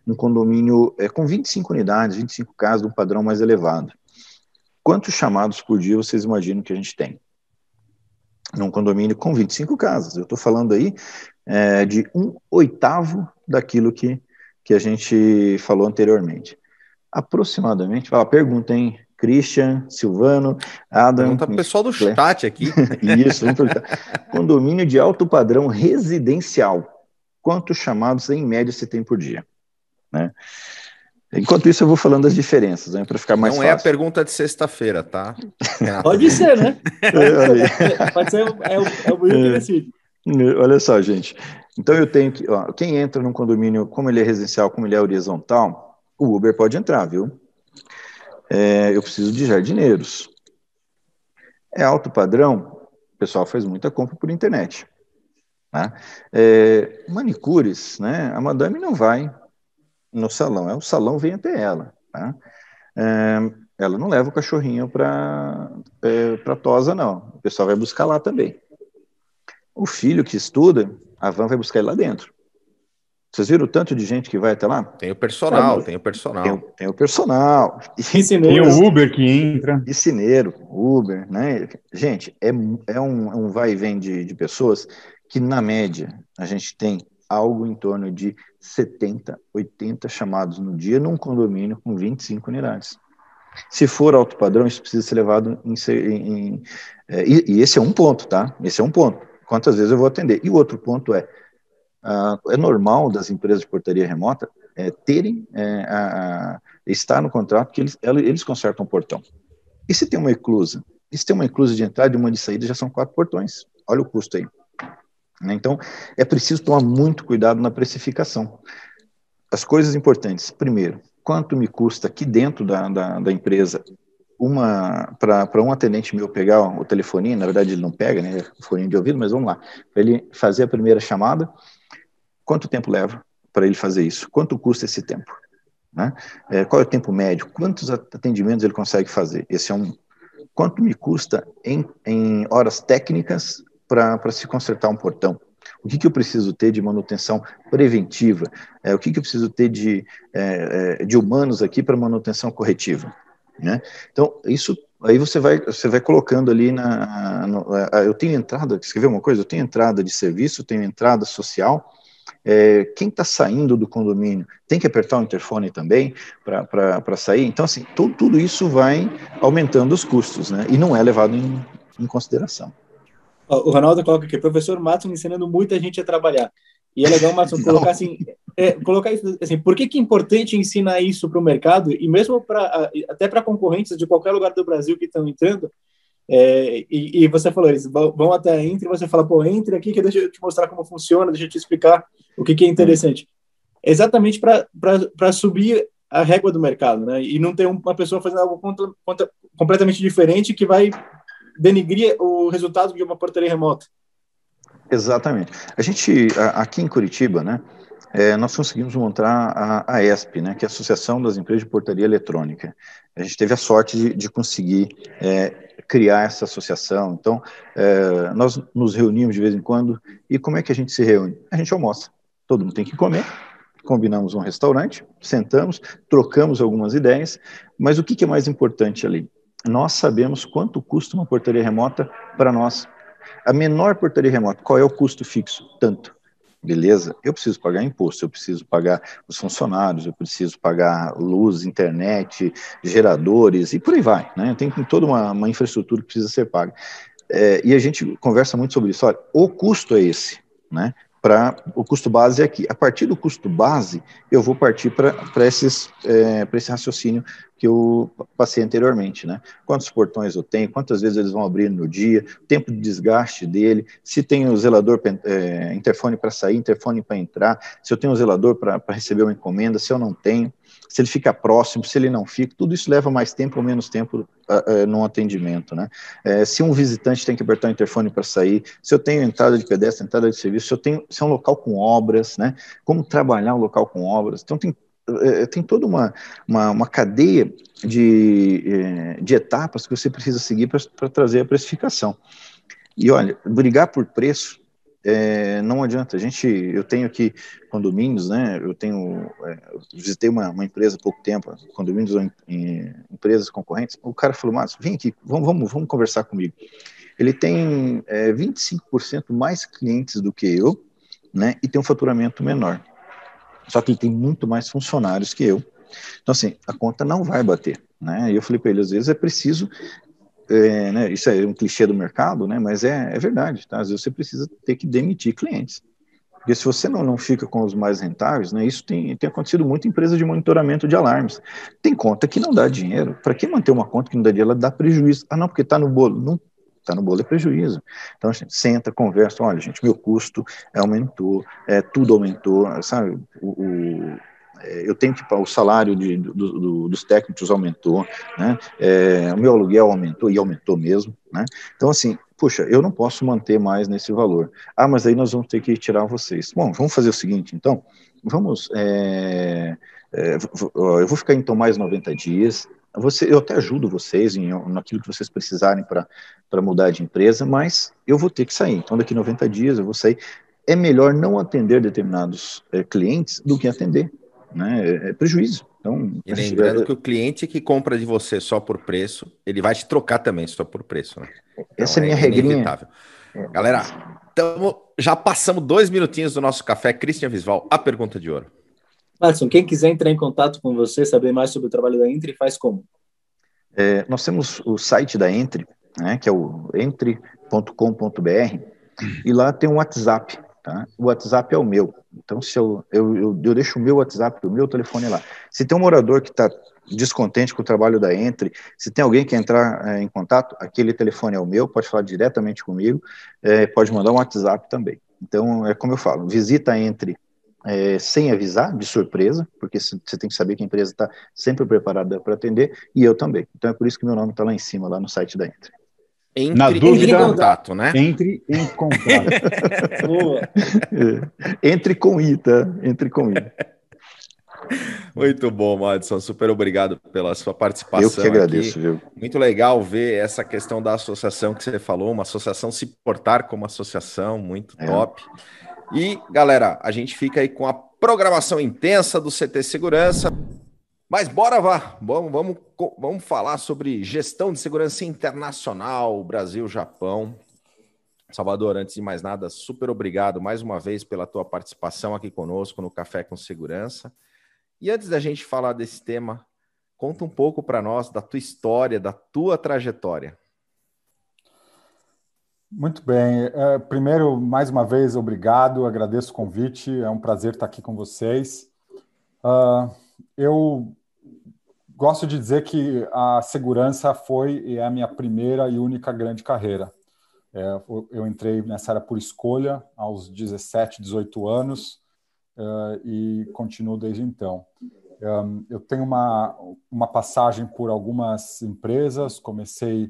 um condomínio é, com 25 unidades, 25 casas, de um padrão mais elevado. Quantos chamados por dia vocês imaginam que a gente tem? Num condomínio com 25 casas, eu estou falando aí é, de um oitavo daquilo que, que a gente falou anteriormente aproximadamente, fala, pergunta, hein? Christian, Silvano, Adam. Pergunta para o pessoal do chat aqui. Isso, vamos perguntar. Condomínio de alto padrão residencial. Quantos chamados em média você tem por dia? Né? Enquanto isso, eu vou falando das diferenças, né, para ficar mais Não fácil. é a pergunta de sexta-feira, tá? Pode ser, né? É, Pode ser, é, o, é o que decide. Olha só, gente. Então eu tenho que, ó, quem entra num condomínio, como ele é residencial, como ele é horizontal, o Uber pode entrar, viu? É, eu preciso de jardineiros. É alto padrão, o pessoal faz muita compra por internet. Né? É, manicures, né? A madame não vai no salão, é o salão vem até ela. Tá? É, ela não leva o cachorrinho para é, para tosa, não. O pessoal vai buscar lá também. O filho que estuda, a van vai buscar ele lá dentro. Vocês viram o tanto de gente que vai até lá? Tem o personal, tem o personal. Tem, tem o personal. E tem o Uber que entra. Piscineiro, Uber, né? Gente, é, é um, é um vai e vem de, de pessoas que, na média, a gente tem algo em torno de 70, 80 chamados no dia num condomínio com 25 unidades. Se for alto padrão, isso precisa ser levado em. em, em é, e, e esse é um ponto, tá? Esse é um ponto. Quantas vezes eu vou atender? E o outro ponto é: Uh, é normal das empresas de portaria remota é, terem é, a, a, estar no contrato que eles, eles consertam o portão. E se tem uma eclusa? E se tem uma eclusa de entrada e uma de saída, já são quatro portões. Olha o custo aí. Né? Então, é preciso tomar muito cuidado na precificação. As coisas importantes. Primeiro, quanto me custa aqui dentro da, da, da empresa uma para um atendente meu pegar o telefoninho, na verdade ele não pega, né, o de ouvido, mas vamos lá, para ele fazer a primeira chamada, quanto tempo leva para ele fazer isso? Quanto custa esse tempo? Né? É, qual é o tempo médio? Quantos atendimentos ele consegue fazer? Esse é um. Quanto me custa em, em horas técnicas para se consertar um portão? O que, que eu preciso ter de manutenção preventiva? É, o que, que eu preciso ter de, é, é de humanos aqui para manutenção corretiva? Né? Então, isso aí você vai, você vai colocando ali na. No, eu tenho entrada, escrever uma coisa? Eu tenho entrada de serviço, tenho entrada social. É, quem está saindo do condomínio tem que apertar o interfone também para sair. Então, assim, tudo, tudo isso vai aumentando os custos, né? E não é levado em, em consideração. O Ronaldo coloca aqui, professor Matos ensinando muita gente a trabalhar. E é legal, Matos, colocar assim, é, colocar isso assim, por que, que é importante ensinar isso para o mercado e mesmo para até para concorrentes de qualquer lugar do Brasil que estão entrando? É, e, e, você falou, eles vão até entre, você fala, pô, entre aqui que deixa eu te mostrar como funciona, deixa eu te explicar o que, que é interessante. Exatamente para subir a régua do mercado, né? E não ter uma pessoa fazendo algo contra, contra, completamente diferente que vai denigrir o resultado de uma portaria remota. Exatamente. A gente, aqui em Curitiba, né, é, nós conseguimos montar a, a, ESP, né, que é a Associação das Empresas de Portaria Eletrônica. A gente teve a sorte de, de conseguir é, criar essa associação. Então, é, nós nos reunimos de vez em quando. E como é que a gente se reúne? A gente almoça. Todo mundo tem que comer. Combinamos um restaurante, sentamos, trocamos algumas ideias. Mas o que, que é mais importante ali? Nós sabemos quanto custa uma portaria remota para nós. A menor portaria remota, qual é o custo fixo? Tanto beleza, eu preciso pagar imposto, eu preciso pagar os funcionários, eu preciso pagar luz, internet, geradores e por aí vai, né? Tem toda uma, uma infraestrutura que precisa ser paga. É, e a gente conversa muito sobre isso. Olha, o custo é esse, né? para o custo base aqui. A partir do custo base, eu vou partir para é, esse raciocínio que eu passei anteriormente, né? Quantos portões eu tenho, quantas vezes eles vão abrir no dia, tempo de desgaste dele, se tem o zelador é, interfone para sair, interfone para entrar, se eu tenho o zelador para receber uma encomenda, se eu não tenho, se ele fica próximo, se ele não fica, tudo isso leva mais tempo ou menos tempo no atendimento, né? É, se um visitante tem que apertar o interfone para sair, se eu tenho entrada de pedestre, entrada de serviço, se eu tenho, se é um local com obras, né? Como trabalhar um local com obras? Então tem é, tem toda uma, uma, uma cadeia de, é, de etapas que você precisa seguir para trazer a precificação. E olha, brigar por preço é, não adianta. A gente, eu tenho aqui condomínios, né? Eu tenho, é, visitei uma, uma, empresa há pouco tempo, condomínios em, em, empresas concorrentes. O cara falou, mas vem aqui, vamos, vamos, vamos conversar comigo. Ele tem é, 25% mais clientes do que eu, né? E tem um faturamento menor. Só que ele tem muito mais funcionários que eu. Então, assim, a conta não vai bater. Né? E eu falei para ele, às vezes é preciso é, né, isso é um clichê do mercado, né, mas é, é verdade, tá? às vezes você precisa ter que demitir clientes. Porque se você não, não fica com os mais rentáveis, né, isso tem, tem acontecido muito em empresas de monitoramento de alarmes. Tem conta que não dá dinheiro. Para que manter uma conta que não dá dinheiro, ela dá prejuízo. Ah, não, porque está no bolo. Não está no bolo é prejuízo. Então a gente senta, conversa, olha, gente, meu custo aumentou, é, tudo aumentou, sabe? O, o é, eu tenho que o salário de, do, do, dos técnicos aumentou, né? É, o meu aluguel aumentou e aumentou mesmo, né? Então assim, puxa, eu não posso manter mais nesse valor. Ah, mas aí nós vamos ter que tirar vocês. Bom, vamos fazer o seguinte, então, vamos, é, é, eu vou ficar então mais 90 dias. Você, eu até ajudo vocês em naquilo que vocês precisarem para mudar de empresa, mas eu vou ter que sair. Então, daqui 90 dias eu vou sair. É melhor não atender determinados é, clientes do que atender né? É, é prejuízo. Então, e lembrando que o cliente que compra de você só por preço, ele vai te trocar também só por preço. Né? Então, Essa é a minha é regrinha. É. Galera, tamo, já passamos dois minutinhos do nosso café. Christian Visval, a pergunta de ouro. Madison, quem quiser entrar em contato com você, saber mais sobre o trabalho da Entre, faz como? É, nós temos o site da Entre, né, que é o entre.com.br, e lá tem um WhatsApp Tá? O WhatsApp é o meu. Então, se eu, eu, eu, eu deixo o meu WhatsApp, o meu telefone lá. Se tem um morador que está descontente com o trabalho da Entre, se tem alguém que entrar é, em contato, aquele telefone é o meu, pode falar diretamente comigo, é, pode mandar um WhatsApp também. Então, é como eu falo, visita Entre é, sem avisar, de surpresa, porque você tem que saber que a empresa está sempre preparada para atender, e eu também. Então é por isso que meu nome está lá em cima, lá no site da Entre. Entre, Na dúvida, em contato, né? Entre em contato. é. Entre com I, tá? Entre com I. Muito bom, Madison. Super obrigado pela sua participação. Eu que agradeço, aqui. viu? Muito legal ver essa questão da associação que você falou, uma associação se portar como associação, muito é. top. E, galera, a gente fica aí com a programação intensa do CT Segurança. Mas bora vá, vamos, vamos, vamos falar sobre gestão de segurança internacional, Brasil, Japão. Salvador, antes de mais nada, super obrigado mais uma vez pela tua participação aqui conosco no Café com Segurança. E antes da gente falar desse tema, conta um pouco para nós da tua história, da tua trajetória. Muito bem. É, primeiro, mais uma vez, obrigado, agradeço o convite, é um prazer estar aqui com vocês. Uh, eu gosto de dizer que a segurança foi e é a minha primeira e única grande carreira. É, eu entrei nessa área por escolha aos 17, 18 anos uh, e continuo desde então. Eu tenho uma, uma passagem por algumas empresas, comecei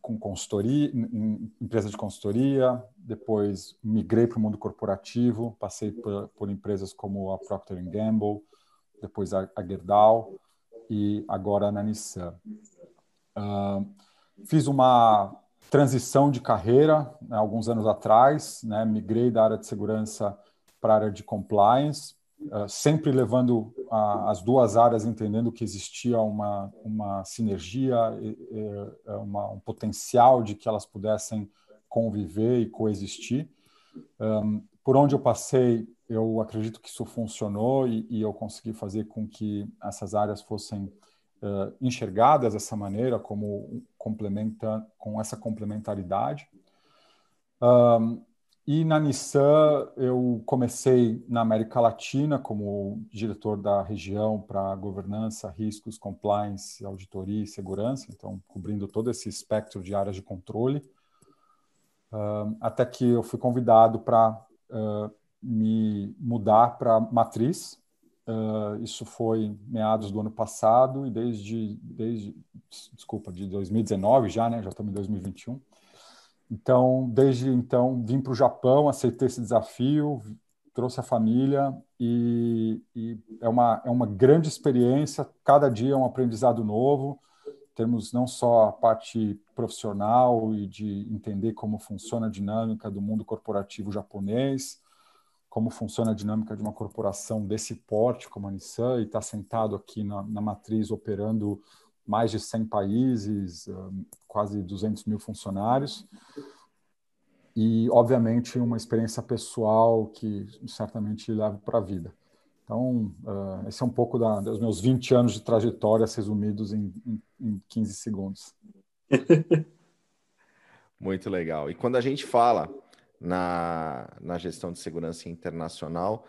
com consultoria, em empresa de consultoria, depois migrei para o mundo corporativo, passei por, por, empresas como a Procter Gamble, depois a, a Gerdau e agora na Nissan. Uh, fiz uma transição de carreira né, alguns anos atrás, né, migrei da área de segurança para a área de compliance, sempre levando as duas áreas entendendo que existia uma, uma sinergia, é, uma, um potencial de que elas pudessem conviver e coexistir. Por onde eu passei, eu acredito que isso funcionou e, e eu consegui fazer com que essas áreas fossem uh, enxergadas dessa maneira, como complementa, com essa complementaridade. Um, e na Nissan, eu comecei na América Latina como diretor da região para governança, riscos, compliance, auditoria e segurança, então cobrindo todo esse espectro de áreas de controle. Até que eu fui convidado para me mudar para Matriz. Isso foi meados do ano passado e desde, desde desculpa, de 2019 já, né? Já estamos em 2021 então, desde então, vim para o Japão, aceitei esse desafio, trouxe a família e, e, é, uma, é uma grande experiência. Cada dia é um aprendizado novo. Temos não só a parte profissional e de entender como funciona a dinâmica do mundo corporativo japonês, como funciona a dinâmica de uma corporação desse porte como a Nissan e está sentado aqui na, na matriz operando mais de 100 países, quase 200 mil funcionários. E, obviamente, uma experiência pessoal que certamente levo para a vida. Então, uh, esse é um pouco da, dos meus 20 anos de trajetória resumidos em, em, em 15 segundos. Muito legal. E quando a gente fala na, na gestão de segurança internacional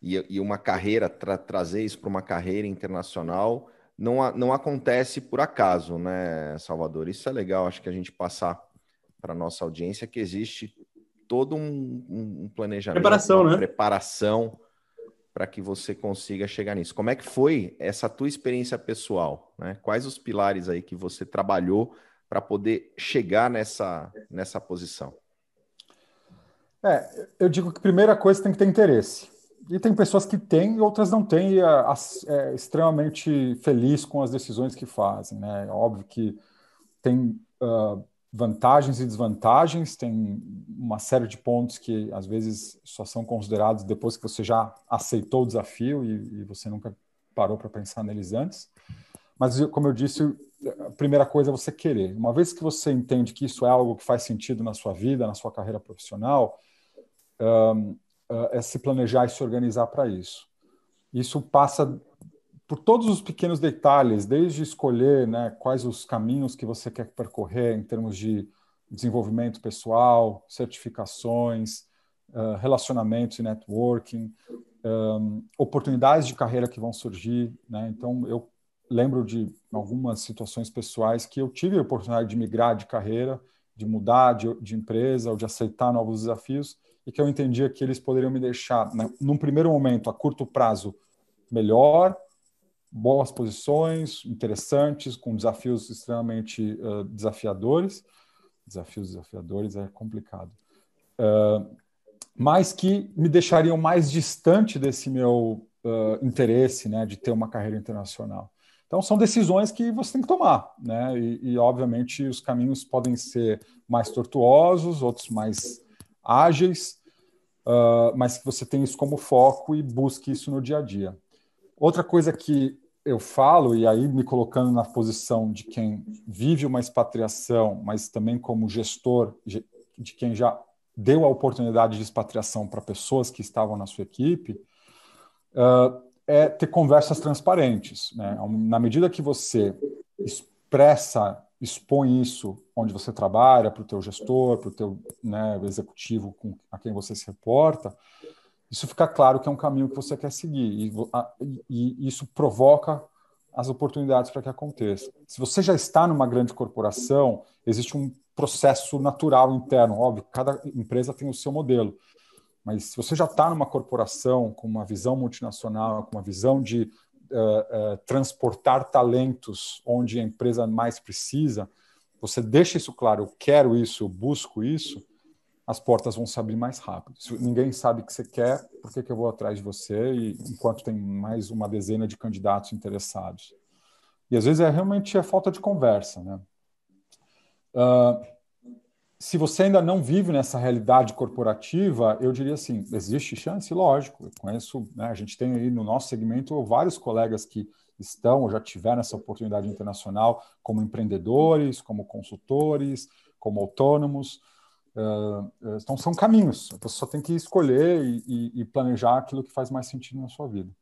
e, e uma carreira, tra, trazer isso para uma carreira internacional, não, não acontece por acaso, né, Salvador? Isso é legal, acho que a gente passar para a nossa audiência que existe todo um, um planejamento, preparação, uma né? preparação para que você consiga chegar nisso. Como é que foi essa tua experiência pessoal? Né? Quais os pilares aí que você trabalhou para poder chegar nessa, nessa posição? É, eu digo que a primeira coisa tem que ter interesse. E tem pessoas que têm e outras não têm, e é, é extremamente feliz com as decisões que fazem. Né? É óbvio que tem uh, vantagens e desvantagens, tem uma série de pontos que às vezes só são considerados depois que você já aceitou o desafio e, e você nunca parou para pensar neles antes. Mas, como eu disse, a primeira coisa é você querer. Uma vez que você entende que isso é algo que faz sentido na sua vida, na sua carreira profissional, um, é se planejar e se organizar para isso. Isso passa por todos os pequenos detalhes, desde escolher né, quais os caminhos que você quer percorrer em termos de desenvolvimento pessoal, certificações, uh, relacionamentos e networking, um, oportunidades de carreira que vão surgir. Né? Então, eu lembro de algumas situações pessoais que eu tive a oportunidade de migrar de carreira, de mudar de, de empresa ou de aceitar novos desafios e que eu entendia que eles poderiam me deixar, né, num primeiro momento, a curto prazo, melhor, boas posições, interessantes, com desafios extremamente uh, desafiadores. Desafios desafiadores é complicado. Uh, mas que me deixariam mais distante desse meu uh, interesse né, de ter uma carreira internacional. Então, são decisões que você tem que tomar, né? E, e, obviamente, os caminhos podem ser mais tortuosos, outros mais ágeis, uh, mas que você tem isso como foco e busque isso no dia a dia. Outra coisa que eu falo, e aí me colocando na posição de quem vive uma expatriação, mas também como gestor de quem já deu a oportunidade de expatriação para pessoas que estavam na sua equipe, uh, é ter conversas transparentes. Né? Na medida que você expressa, expõe isso onde você trabalha, para o teu gestor, para o teu né, executivo com, a quem você se reporta, isso fica claro que é um caminho que você quer seguir e, a, e isso provoca as oportunidades para que aconteça. Se você já está numa grande corporação, existe um processo natural interno, óbvio, cada empresa tem o seu modelo. Mas se você já está numa corporação com uma visão multinacional, com uma visão de uh, uh, transportar talentos onde a empresa mais precisa, você deixa isso claro, eu quero isso, eu busco isso, as portas vão se abrir mais rápido. Se ninguém sabe o que você quer, por que, que eu vou atrás de você? E enquanto tem mais uma dezena de candidatos interessados. E às vezes é realmente é falta de conversa, né? Uh, se você ainda não vive nessa realidade corporativa, eu diria assim, existe chance? Lógico, eu conheço, né, a gente tem aí no nosso segmento vários colegas que estão ou já tiveram essa oportunidade internacional como empreendedores, como consultores, como autônomos, uh, então são caminhos, você só tem que escolher e, e planejar aquilo que faz mais sentido na sua vida.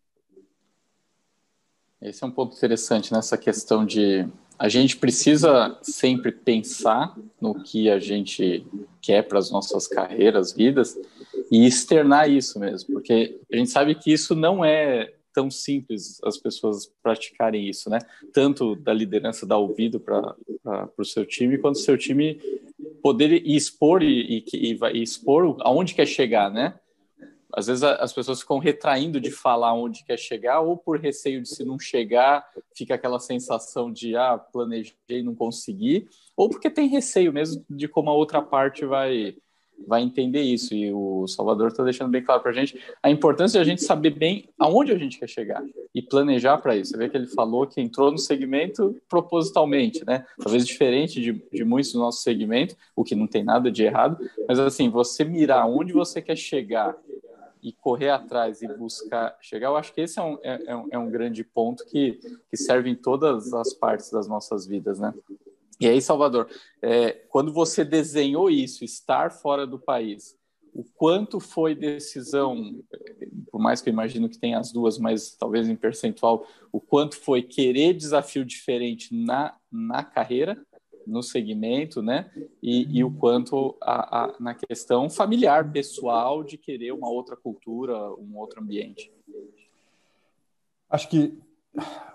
Esse é um ponto interessante nessa questão de a gente precisa sempre pensar no que a gente quer para as nossas carreiras, vidas, e externar isso mesmo, porque a gente sabe que isso não é tão simples as pessoas praticarem isso, né? Tanto da liderança dar ouvido para o seu time, quanto o seu time poder expor e, e, e expor aonde quer chegar, né? Às vezes as pessoas ficam retraindo de falar onde quer chegar, ou por receio de se não chegar, fica aquela sensação de ah, planejei e não consegui, ou porque tem receio mesmo de como a outra parte vai vai entender isso. E o Salvador está deixando bem claro para a gente a importância de a gente saber bem aonde a gente quer chegar e planejar para isso. Você vê que ele falou que entrou no segmento propositalmente, né? Talvez diferente de, de muitos do nosso segmento, o que não tem nada de errado, mas assim, você mirar onde você quer chegar e correr atrás e buscar chegar, eu acho que esse é um, é, é, um, é um grande ponto que, que serve em todas as partes das nossas vidas, né? E aí, Salvador, é, quando você desenhou isso, estar fora do país, o quanto foi decisão, por mais que eu imagino que tem as duas, mas talvez em percentual, o quanto foi querer desafio diferente na, na carreira no segmento, né? E, e o quanto a, a, na questão familiar, pessoal, de querer uma outra cultura, um outro ambiente. Acho que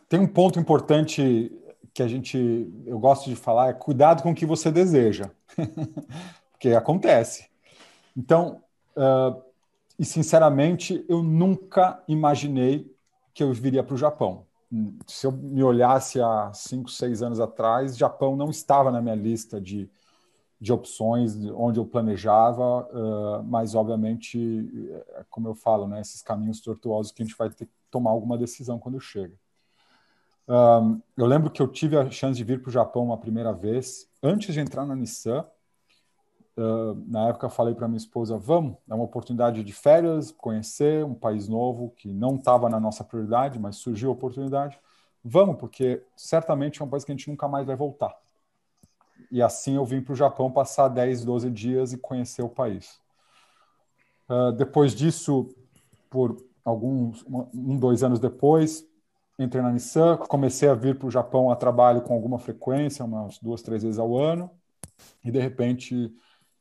tem um ponto importante que a gente, eu gosto de falar, é cuidado com o que você deseja, porque acontece. Então, uh, e sinceramente, eu nunca imaginei que eu viria para o Japão se eu me olhasse há cinco, seis anos atrás, Japão não estava na minha lista de, de opções onde eu planejava, uh, mas obviamente, é como eu falo, né, esses caminhos tortuosos que a gente vai ter que tomar alguma decisão quando chega. Um, eu lembro que eu tive a chance de vir para o Japão uma primeira vez, antes de entrar na Nissan, Uh, na época falei para minha esposa, vamos, é uma oportunidade de férias, conhecer um país novo que não estava na nossa prioridade, mas surgiu a oportunidade. Vamos, porque certamente é um país que a gente nunca mais vai voltar. E assim eu vim para o Japão passar 10, 12 dias e conhecer o país. Uh, depois disso, por alguns, um, dois anos depois, entrei na Nissan, comecei a vir para o Japão a trabalho com alguma frequência, umas duas, três vezes ao ano e de repente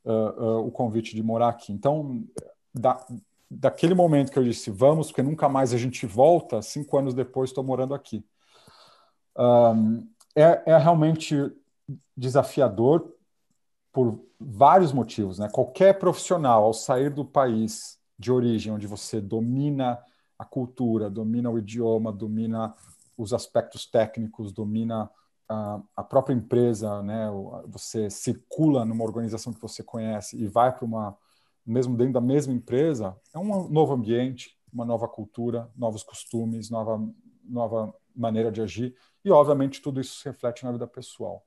uh, o convite de morar aqui. Então, da, daquele momento que eu disse vamos, porque nunca mais a gente volta, cinco anos depois estou morando aqui. Um, é, é realmente desafiador por vários motivos. Né? Qualquer profissional, ao sair do país de origem, onde você domina a cultura, domina o idioma, domina os aspectos técnicos, domina a, própria empresa, né? você circula numa organização que você conhece e vai para uma, mesmo dentro da mesma empresa, é um novo ambiente, uma nova cultura, novos costumes, nova, nova maneira de agir, e obviamente tudo isso se reflete na vida pessoal.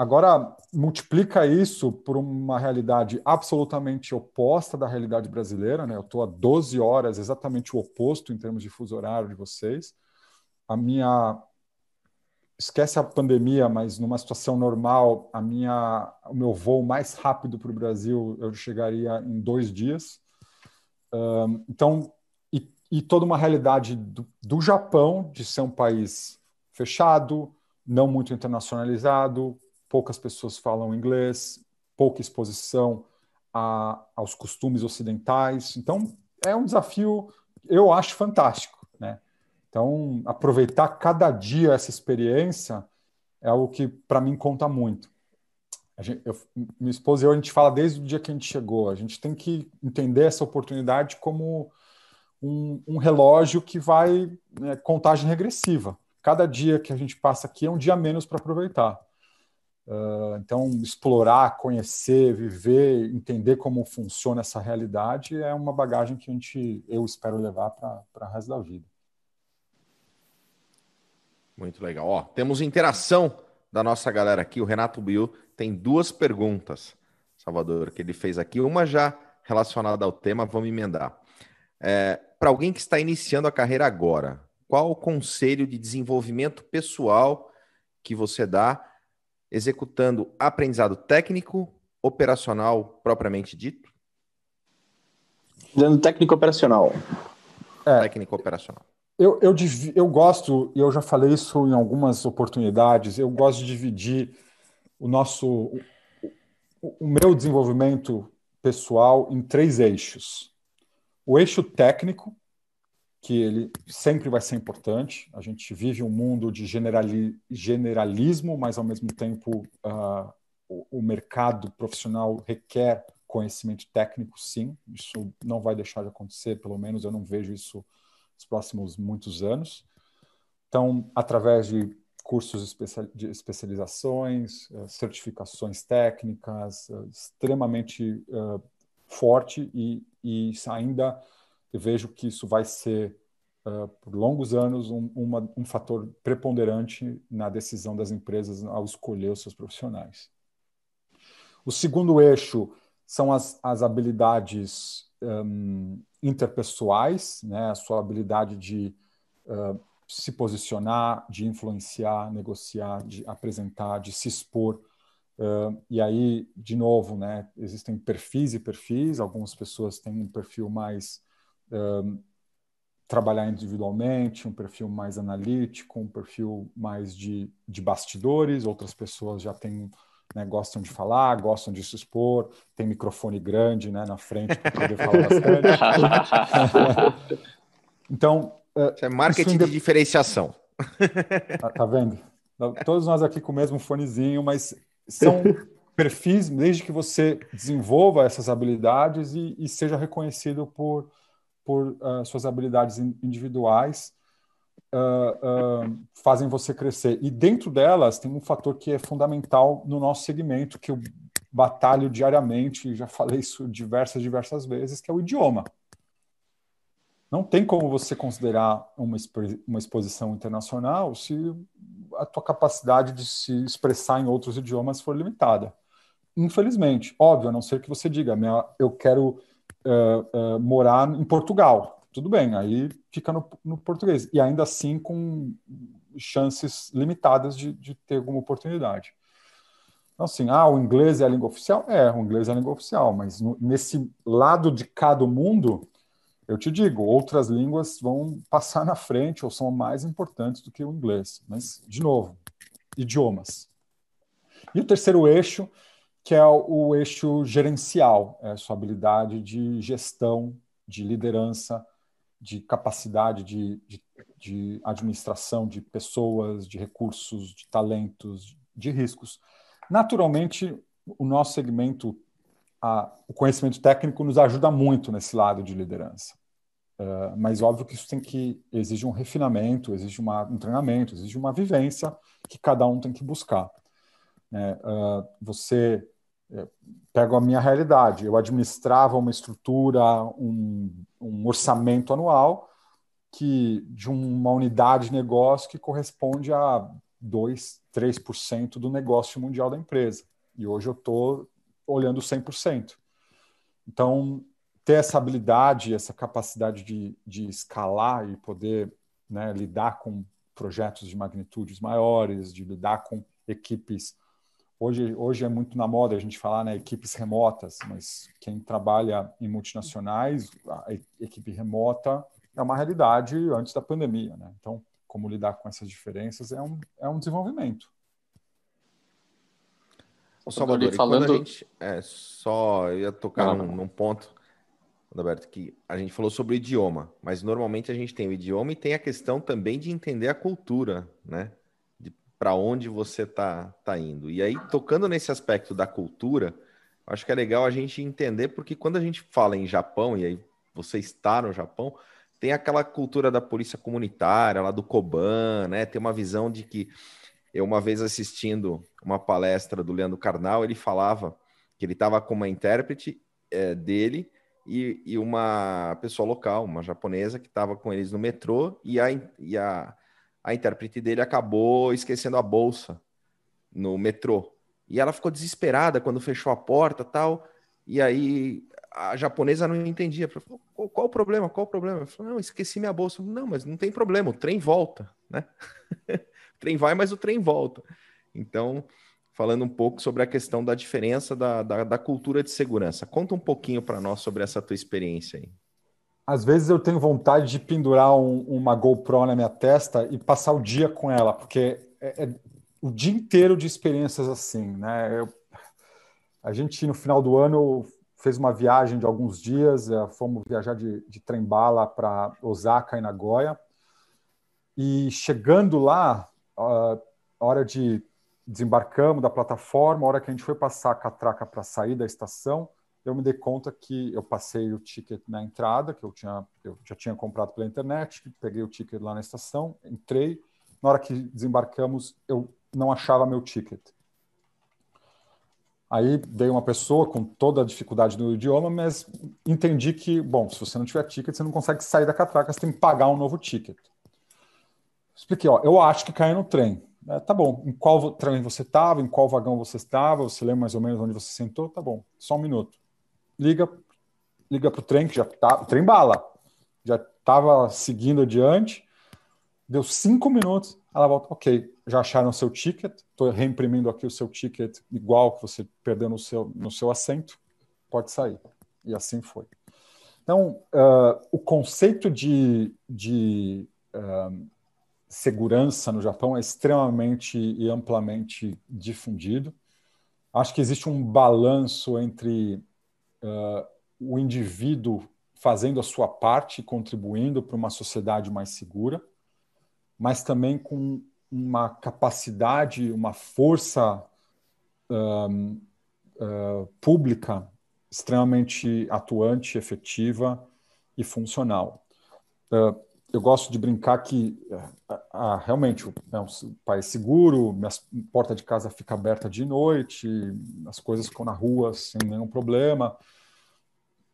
Agora, multiplica isso por uma realidade absolutamente oposta da realidade brasileira. Né? Eu estou a 12 horas, exatamente o oposto em termos de fuso horário de vocês. A minha. Esquece a pandemia, mas numa situação normal, a minha, o meu voo mais rápido para o Brasil eu chegaria em dois dias. Um, então, e, e, toda uma realidade do, do Japão de ser um país fechado, não muito internacionalizado, poucas pessoas falam inglês, pouca exposição a, aos costumes ocidentais. Então, é um desafio, eu acho fantástico. Então, aproveitar cada dia essa experiência é algo que, para mim, conta muito. Gente, eu, minha esposa e eu, a gente fala desde o dia que a gente chegou. A gente tem que entender essa oportunidade como um, um relógio que vai né, contagem regressiva. Cada dia que a gente passa aqui é um dia menos para aproveitar. Uh, então, explorar, conhecer, viver, entender como funciona essa realidade é uma bagagem que a gente, eu espero levar para o resto da vida. Muito legal. Ó, temos interação da nossa galera aqui. O Renato Bill tem duas perguntas, Salvador, que ele fez aqui. Uma já relacionada ao tema, vamos emendar. É, para alguém que está iniciando a carreira agora, qual o conselho de desenvolvimento pessoal que você dá executando aprendizado técnico, operacional propriamente dito? Dando técnico operacional. É, técnico operacional. Eu, eu, eu gosto, e eu já falei isso em algumas oportunidades, eu gosto de dividir o nosso, o, o meu desenvolvimento pessoal em três eixos. O eixo técnico, que ele sempre vai ser importante. A gente vive um mundo de generali generalismo, mas ao mesmo tempo uh, o, o, mercado profissional requer conhecimento técnico, sim. Isso não vai deixar de acontecer, pelo menos eu não vejo isso nos próximos muitos anos. Então, através de cursos de especializações, uh, certificações técnicas, uh, extremamente forte e, e ainda vejo que isso vai ser, por longos anos, um, uma, um fator preponderante na decisão das empresas ao escolher os seus profissionais. O segundo eixo são as, as habilidades um, interpessoais, né? a sua habilidade de uh, se posicionar, de influenciar, negociar, de apresentar, de se expor. Uh, e aí, de novo, né, existem perfis e perfis. Algumas pessoas têm um perfil mais trabalhar individualmente, um perfil mais analítico, um perfil mais de, de bastidores, outras pessoas já têm, né, gostam de falar, gostam de se expor, tem microfone grande né, na frente para poder falar bastante. então... Isso é marketing de diferenciação. Tá, tá vendo? Todos nós aqui com o mesmo fonezinho, mas são perfis, desde que você desenvolva essas habilidades e, e seja reconhecido por, por uh, suas habilidades individuais uh, uh, fazem você crescer. E dentro delas tem um fator que é fundamental no nosso segmento, que eu batalho diariamente, já falei isso diversas, diversas vezes, que é o idioma. Não tem como você considerar uma, uma exposição internacional se a tua capacidade de se expressar em outros idiomas for limitada. Infelizmente, óbvio, a não ser que você diga, minha, eu quero uh, uh, morar em Portugal. Tudo bem, aí fica no, no, português. E ainda assim com chances limitadas de, de ter alguma oportunidade. Então, assim, ah, o inglês é a língua oficial? É, o inglês é a língua oficial, mas no, nesse lado de cada mundo, eu te digo, outras línguas vão passar na frente ou são mais importantes do que o inglês. Mas, de novo, idiomas. E o terceiro eixo, que é o, o eixo gerencial, é a sua habilidade de gestão, de liderança, de capacidade de, de, de administração de pessoas, de recursos, de talentos, de riscos. Naturalmente, o nosso segmento, a, o conhecimento técnico nos ajuda muito nesse lado de liderança. Uh, mas óbvio que isso tem que exige um refinamento, exige uma, um treinamento, exige uma vivência que cada um tem que buscar. Uh, você pega a minha realidade, eu administrava uma estrutura, um, um orçamento anual que de uma unidade de negócio que corresponde a 2, 3% do negócio mundial da empresa. E hoje eu estou olhando 100%. Então, ter essa habilidade, essa capacidade de, de escalar e poder né, lidar com projetos de magnitudes maiores, de lidar com equipes. Hoje, hoje é muito na moda a gente falar né, equipes remotas, mas quem trabalha em multinacionais, a equipe remota é uma realidade antes da pandemia. Né? Então, como lidar com essas diferenças é um, é um desenvolvimento. O Salvador, falando... a gente, é, só ia tocar num, num, ponto, Roberto, que a gente falou sobre o idioma, mas normalmente a gente tem o idioma e tem a questão também de entender a cultura, né? Para onde você tá, tá indo. E aí, tocando nesse aspecto da cultura, acho que é legal a gente entender, porque quando a gente fala em Japão, e aí você está no Japão, tem aquela cultura da polícia comunitária, lá do Koban, né? Tem uma visão de que eu uma vez assistindo uma palestra do Leandro Carnal, ele falava que ele estava com uma intérprete é, dele e, e, uma pessoa local, uma japonesa, que estava com eles no metrô e, a, e a, a intérprete dele acabou esquecendo a bolsa no metrô. E ela ficou desesperada quando fechou a porta tal. E aí a japonesa não entendia. Falou, qual, o problema? Qual o problema? Falei, não, esqueci minha bolsa. Não, mas não tem problema, o trem volta, né? trem vai, mas o trem volta. Então, falando um pouco sobre a questão da diferença da, da, da cultura de segurança. Conta um pouquinho para nós sobre essa tua experiência aí. Às vezes eu tenho vontade de pendurar um, uma GoPro na minha testa e passar o dia com ela, porque é, é o dia inteiro de experiências assim, né? Eu, a gente, no final do ano, fez uma viagem de alguns dias, é, fomos viajar de, de trem-bala para Osaka e Nagoya, e chegando lá, a hora de desembarcamos da plataforma, a hora que a gente foi passar a catraca para sair da estação, eu me dei conta que eu passei o ticket na entrada, que eu, tinha, eu já tinha comprado pela internet, peguei o ticket lá na estação, entrei. Na hora que desembarcamos, eu não achava meu ticket. Aí dei uma pessoa com toda a dificuldade do idioma, mas entendi que, bom, se você não tiver ticket, você não consegue sair da catraca, você tem que pagar um novo ticket. Expliquei, ó, eu acho que caiu no trem. É, tá bom, em qual trem você estava, em qual vagão você estava, você lembra mais ou menos onde você sentou? Tá bom, só um minuto. Liga liga para o trem, que já tá, o trem bala, já estava seguindo adiante, deu cinco minutos, ela volta, ok, já acharam seu ticket, estou reimprimindo aqui o seu ticket igual que você perdeu no seu, no seu assento, pode sair. E assim foi. Então, uh, o conceito de, de uh, segurança no Japão é extremamente e amplamente difundido. Acho que existe um balanço entre uh, o indivíduo fazendo a sua parte, contribuindo para uma sociedade mais segura, mas também com uma capacidade, uma força um, uh, pública extremamente atuante, efetiva e funcional. Uh, eu gosto de brincar que ah, realmente é um país seguro, minha porta de casa fica aberta de noite, as coisas ficam na rua sem nenhum problema,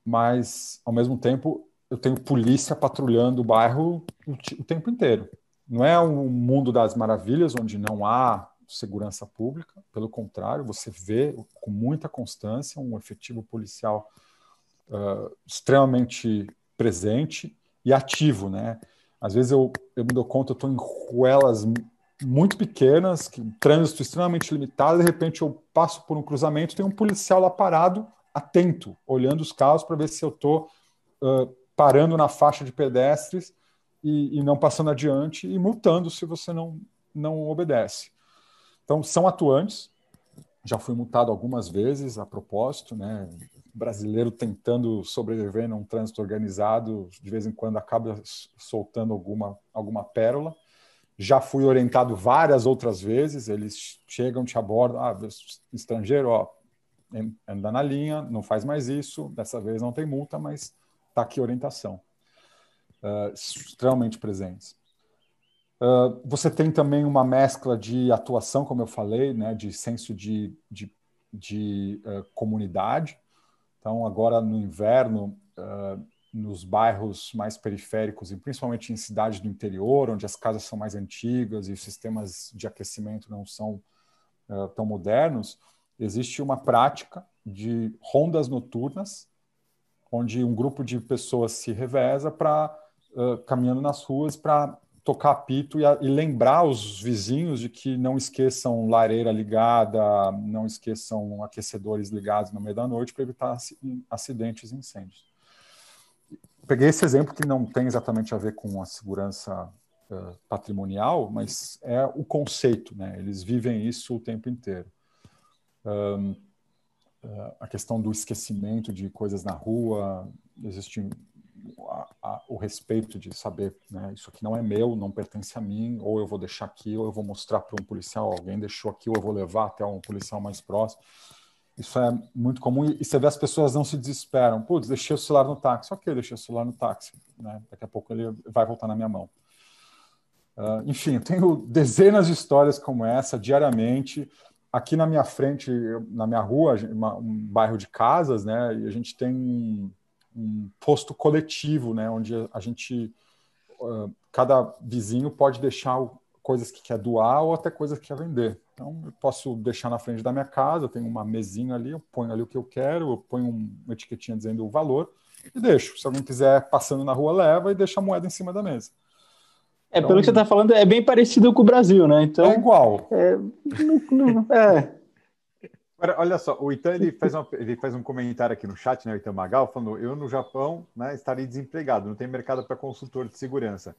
mas ao mesmo tempo eu tenho polícia patrulhando o bairro o, o tempo inteiro. Não é um mundo das maravilhas onde não há segurança pública, pelo contrário, você vê com muita constância um efetivo policial uh, extremamente presente e ativo, né? Às vezes eu, eu me dou conta, eu estou em ruelas muito pequenas, que, trânsito extremamente limitado, de repente eu passo por um cruzamento, tem um policial lá parado, atento, olhando os carros para ver se eu estou uh, parando na faixa de pedestres e, e, não passando adiante e multando se você não, não obedece. Então, são atuantes, já fui multado algumas vezes a propósito, né? Brasileiro tentando sobreviver num trânsito organizado, de vez em quando acaba soltando alguma, alguma pérola. Já fui orientado várias outras vezes, eles chegam, te abordam, ah, estrangeiro, ó, anda na linha, não faz mais isso, dessa vez não tem multa, mas está aqui orientação. Uh, extremamente presentes. Uh, você tem também uma mescla de atuação, como eu falei, né, de senso de, de, de uh, comunidade. Então, agora no inverno, uh, nos bairros mais periféricos, e principalmente em cidades do interior, onde as casas são mais antigas e os sistemas de aquecimento não são tão modernos, existe uma prática de rondas noturnas, onde um grupo de pessoas se reveza para caminhando nas ruas para tocar apito e, e, lembrar os vizinhos de que não esqueçam lareira ligada, não esqueçam aquecedores ligados no meio da noite para evitar acidentes e incêndios. Peguei esse exemplo que não tem exatamente a ver com a segurança uh, patrimonial, mas é o conceito, né? Eles vivem isso o tempo inteiro. Um, uh, a questão do esquecimento de coisas na rua, existe a, a, o respeito de saber, né, isso aqui não é meu, não pertence a mim, ou eu vou deixar aqui, ou eu vou mostrar para um policial, alguém deixou aqui, ou eu vou levar até um policial mais próximo. Isso é muito comum e você vê as pessoas não se desesperam. Putz, deixei o celular no táxi. Ok, deixei o celular no táxi. Né? Daqui a pouco ele vai voltar na minha mão. Uh, enfim, eu tenho dezenas de histórias como essa diariamente. Aqui na minha frente, na minha rua, um bairro de casas, né? E a gente tem um posto coletivo, né, onde a gente, uh, cada vizinho pode deixar coisas que quer doar ou até coisas que quer vender. Então, eu posso deixar na frente da minha casa, eu tenho uma mesinha ali, eu ponho ali o que eu quero, eu ponho uma etiquetinha dizendo o valor e deixo. Se alguém quiser passando na rua, leva e deixa a moeda em cima da mesa. É, então, pelo que você está falando, é bem parecido com o Brasil, né? Então, é igual. É, não, não, é. Agora, olha só, o Itan ele faz, uma, ele um comentário aqui no chat, né, o Itan Magal, falando: eu no Japão né, estaria desempregado, não tem mercado para consultor de segurança.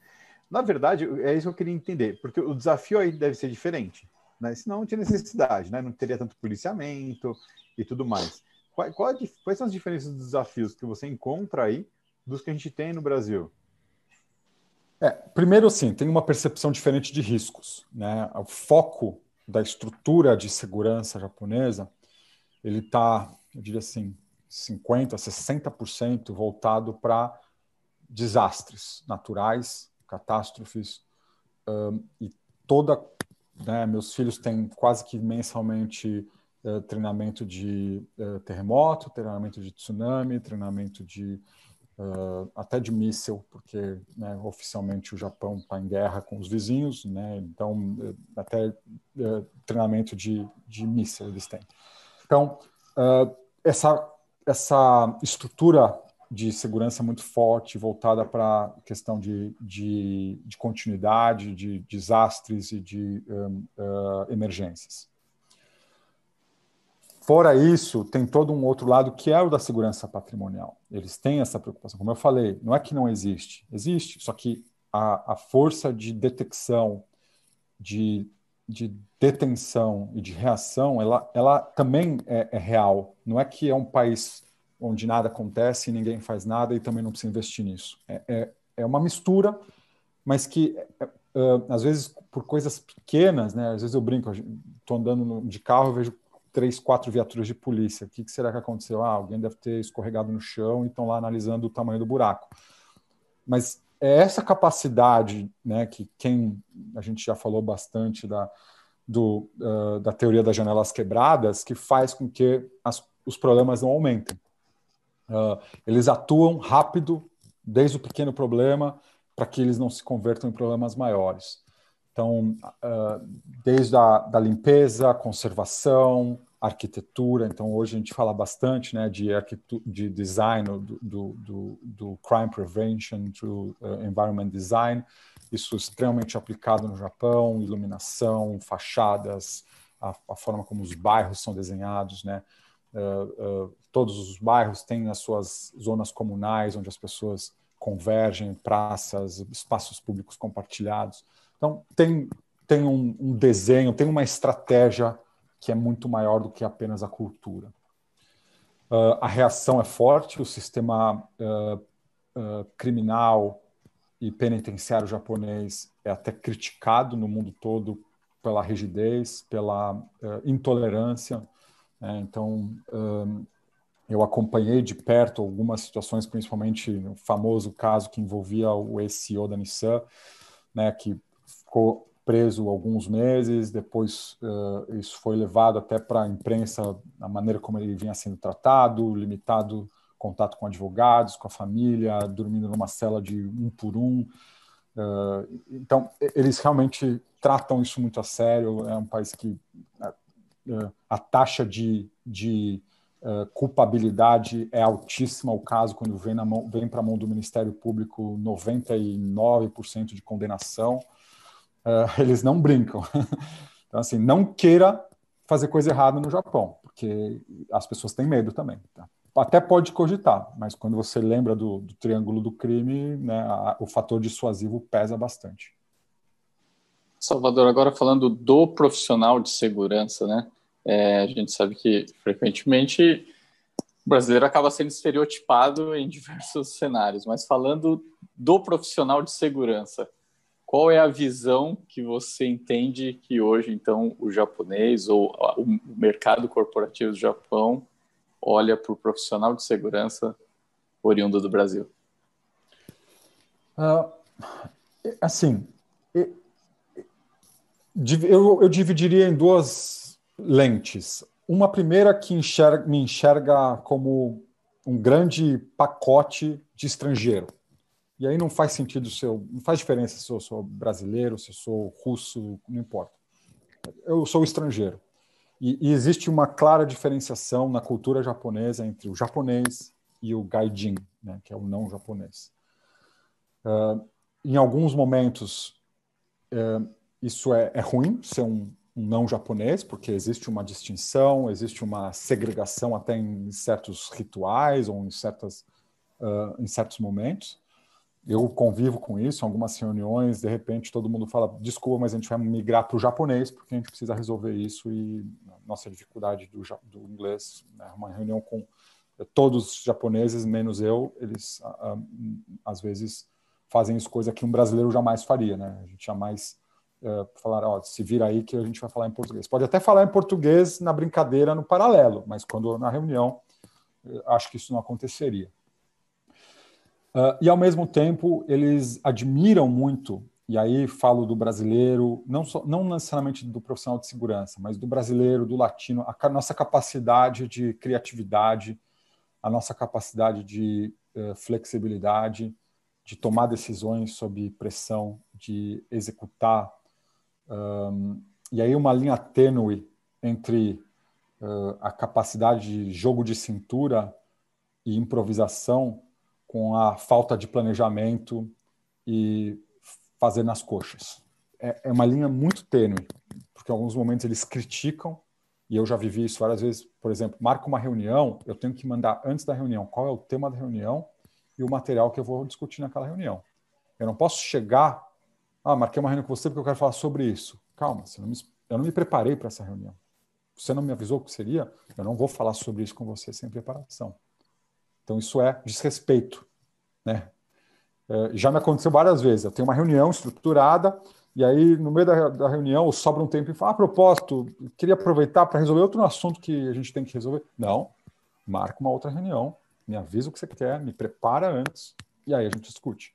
Na verdade, é isso que eu queria entender, porque o desafio aí deve ser diferente, né? Senão não tinha necessidade, né? Não teria tanto policiamento e tudo mais. Qual, qual, quais são as diferenças dos desafios que você encontra aí dos que a gente tem no Brasil? É, primeiro, sim, tem uma percepção diferente de riscos, né? O foco da estrutura de segurança japonesa, ele está, eu diria assim, 50%, 60% voltado para desastres naturais, catástrofes, um, e toda. Né, meus filhos têm quase que mensalmente uh, treinamento de uh, terremoto, treinamento de tsunami, treinamento de uh, até de míssil, porque né, oficialmente o Japão está em guerra com os vizinhos, né, então eh, até uh, treinamento de, de míssil eles têm. Então, uh, essa, essa estrutura de segurança muito forte, voltada para a questão de, de, de, continuidade, de desastres e de um, emergências. Fora isso, tem todo um outro lado que é o da segurança patrimonial. Eles têm essa preocupação. Como eu falei, não é que não existe, existe, só que a, a força de detecção, de, de detenção e de reação, ela, ela também é, é real. Não é que é um país onde nada acontece e ninguém faz nada e também não precisa investir nisso. É, é, é uma mistura, mas que uh, às vezes por coisas pequenas, né? Às vezes eu brinco, estou andando de carro, vejo três, quatro viaturas de polícia. O que, que será que aconteceu? Ah, alguém deve ter escorregado no chão e estão lá analisando o tamanho do buraco. Mas é essa capacidade, né, que quem a gente já falou bastante da, do, uh, da teoria das janelas quebradas, que faz com que as, os problemas não aumentem. Uh, eles atuam rápido, desde o pequeno problema, para que eles não se convertam em problemas maiores. Então, uh, desde a da limpeza, conservação, arquitetura. Então, hoje a gente fala bastante né, de, de design, do, do, do, crime prevention, do uh, environment design. Isso extremamente aplicado no Japão, iluminação, fachadas, a, a forma como os bairros são desenhados, né? Uh, uh, todos os bairros têm as suas zonas comunais, onde as pessoas convergem, praças, espaços públicos compartilhados. Então, tem, tem um, um desenho, tem uma estratégia que é muito maior do que apenas a cultura. Uh, a reação é forte, o sistema uh, uh, criminal e penitenciário japonês é até criticado no mundo todo pela rigidez, pela intolerância. Né? Então, eu acompanhei de perto algumas situações, principalmente o famoso caso que envolvia o ex-CEO da Nissan, né, que ficou preso alguns meses, depois uh, isso foi levado até para a imprensa, a maneira como ele vinha sendo tratado, limitado contato com advogados, com a família, dormindo numa cela de um por um. Uh, então, eles realmente tratam isso muito a sério. É um país que uh, a taxa de, de culpabilidade é altíssima. O caso, quando vem, vem para a mão do Ministério Público, 99% de condenação. Uh, eles não brincam. então, assim, não queira fazer coisa errada no Japão, porque as pessoas têm medo também. Tá? Até pode cogitar, mas quando você lembra do, do triângulo do crime, né, a, o fator dissuasivo pesa bastante. Salvador, agora falando do profissional de segurança, né? É, a gente sabe que frequentemente o brasileiro acaba sendo estereotipado em diversos cenários, mas falando do profissional de segurança, qual é a visão que você entende que hoje, então, o japonês ou o mercado corporativo do Japão olha para o profissional de segurança oriundo do Brasil? Uh, assim, eu, eu dividiria em duas lentes. Uma primeira que enxerga, me enxerga como um grande pacote de estrangeiro. E aí não faz sentido se eu, não faz diferença se eu sou brasileiro, se eu sou russo, não importa. Eu sou estrangeiro. E, e existe uma clara diferenciação na cultura japonesa entre o japonês e o gaijin, né, que é o não japonês. Uh, em alguns momentos, uh, isso é, é ruim, ser um, um não japonês, porque existe uma distinção, existe uma segregação até em certos rituais ou em, certas, uh, em certos momentos. Eu convivo com isso algumas reuniões, de repente todo mundo fala, desculpa, mas a gente vai migrar para o japonês, porque a gente precisa resolver isso e nossa dificuldade do, do inglês, né, uma reunião com todos os japoneses, menos eu, eles às vezes fazem isso, coisa que um brasileiro jamais faria, né? A gente jamais uh, falar, ó, se vira aí que a gente vai falar em português. Pode até falar em português na brincadeira, no paralelo, mas quando na reunião, acho que isso não aconteceria. Uh, e ao mesmo tempo, eles admiram muito, e aí falo do brasileiro, não, só, não necessariamente do profissional de segurança, mas do brasileiro, do latino, a nossa capacidade de criatividade, a nossa capacidade de uh, flexibilidade, de tomar decisões sob pressão, de executar um, e aí uma linha tênue entre uh, a capacidade de jogo de cintura e improvisação com a falta de planejamento e fazer nas coxas. É, é uma linha muito tênue, porque em alguns momentos eles criticam, e eu já vivi isso várias vezes. Por exemplo, marca uma reunião, eu tenho que mandar antes da reunião qual é o tema da reunião e o material que eu vou discutir naquela reunião. Eu não posso chegar ah, marquei uma reunião com você porque eu quero falar sobre isso. Calma, você não me, eu não me preparei para essa reunião. Você não me avisou que seria? Eu não vou falar sobre isso com você sem preparação. Então, isso é desrespeito. Né? É, já me aconteceu várias vezes. Eu tenho uma reunião estruturada, e aí, no meio da, reunião, sobra um tempo e fala: ah, a propósito, queria aproveitar para resolver outro assunto que a gente tem que resolver. Não, marca uma outra reunião, me avisa o que você quer, me prepara antes, e aí a gente discute.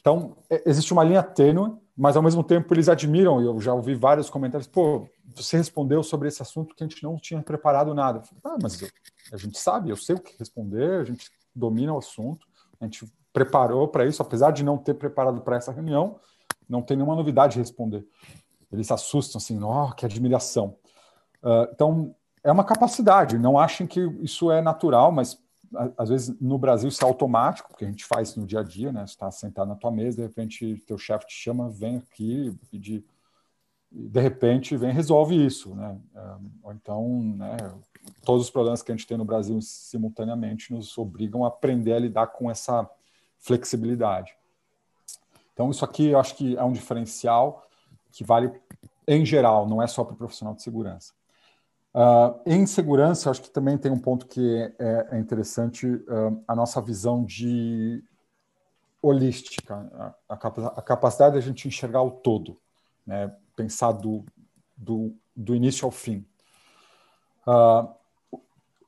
Então, é, existe uma linha tênue, mas ao mesmo tempo eles admiram, e eu já ouvi vários comentários, pô, você respondeu sobre esse assunto que a gente não tinha preparado nada. ah, mas eu, a gente sabe, eu sei o que responder, a gente domina o assunto, a gente preparou para isso, apesar de não ter preparado para essa reunião, não tem nenhuma novidade de responder. Eles se assustam assim, oh, que admiração. Uh, então, é uma capacidade, não achem que isso é natural, mas às vezes no Brasil isso é automático, porque a gente faz no dia a dia, né? Você está sentado na tua mesa, de repente teu chefe te chama, vem aqui pedir, de repente vem resolve isso, né? É, ou então, né? Todos os problemas que a gente tem no Brasil simultaneamente nos obrigam a aprender a lidar com essa flexibilidade. Então isso aqui eu acho que é um diferencial que vale em geral, não é só para o profissional de segurança. Uh, em segurança, acho que também tem um ponto que é, é interessante, uh, a nossa visão de holística, a, a, capacidade da gente enxergar o todo, né? Pensar do, do, do início ao fim. Uh,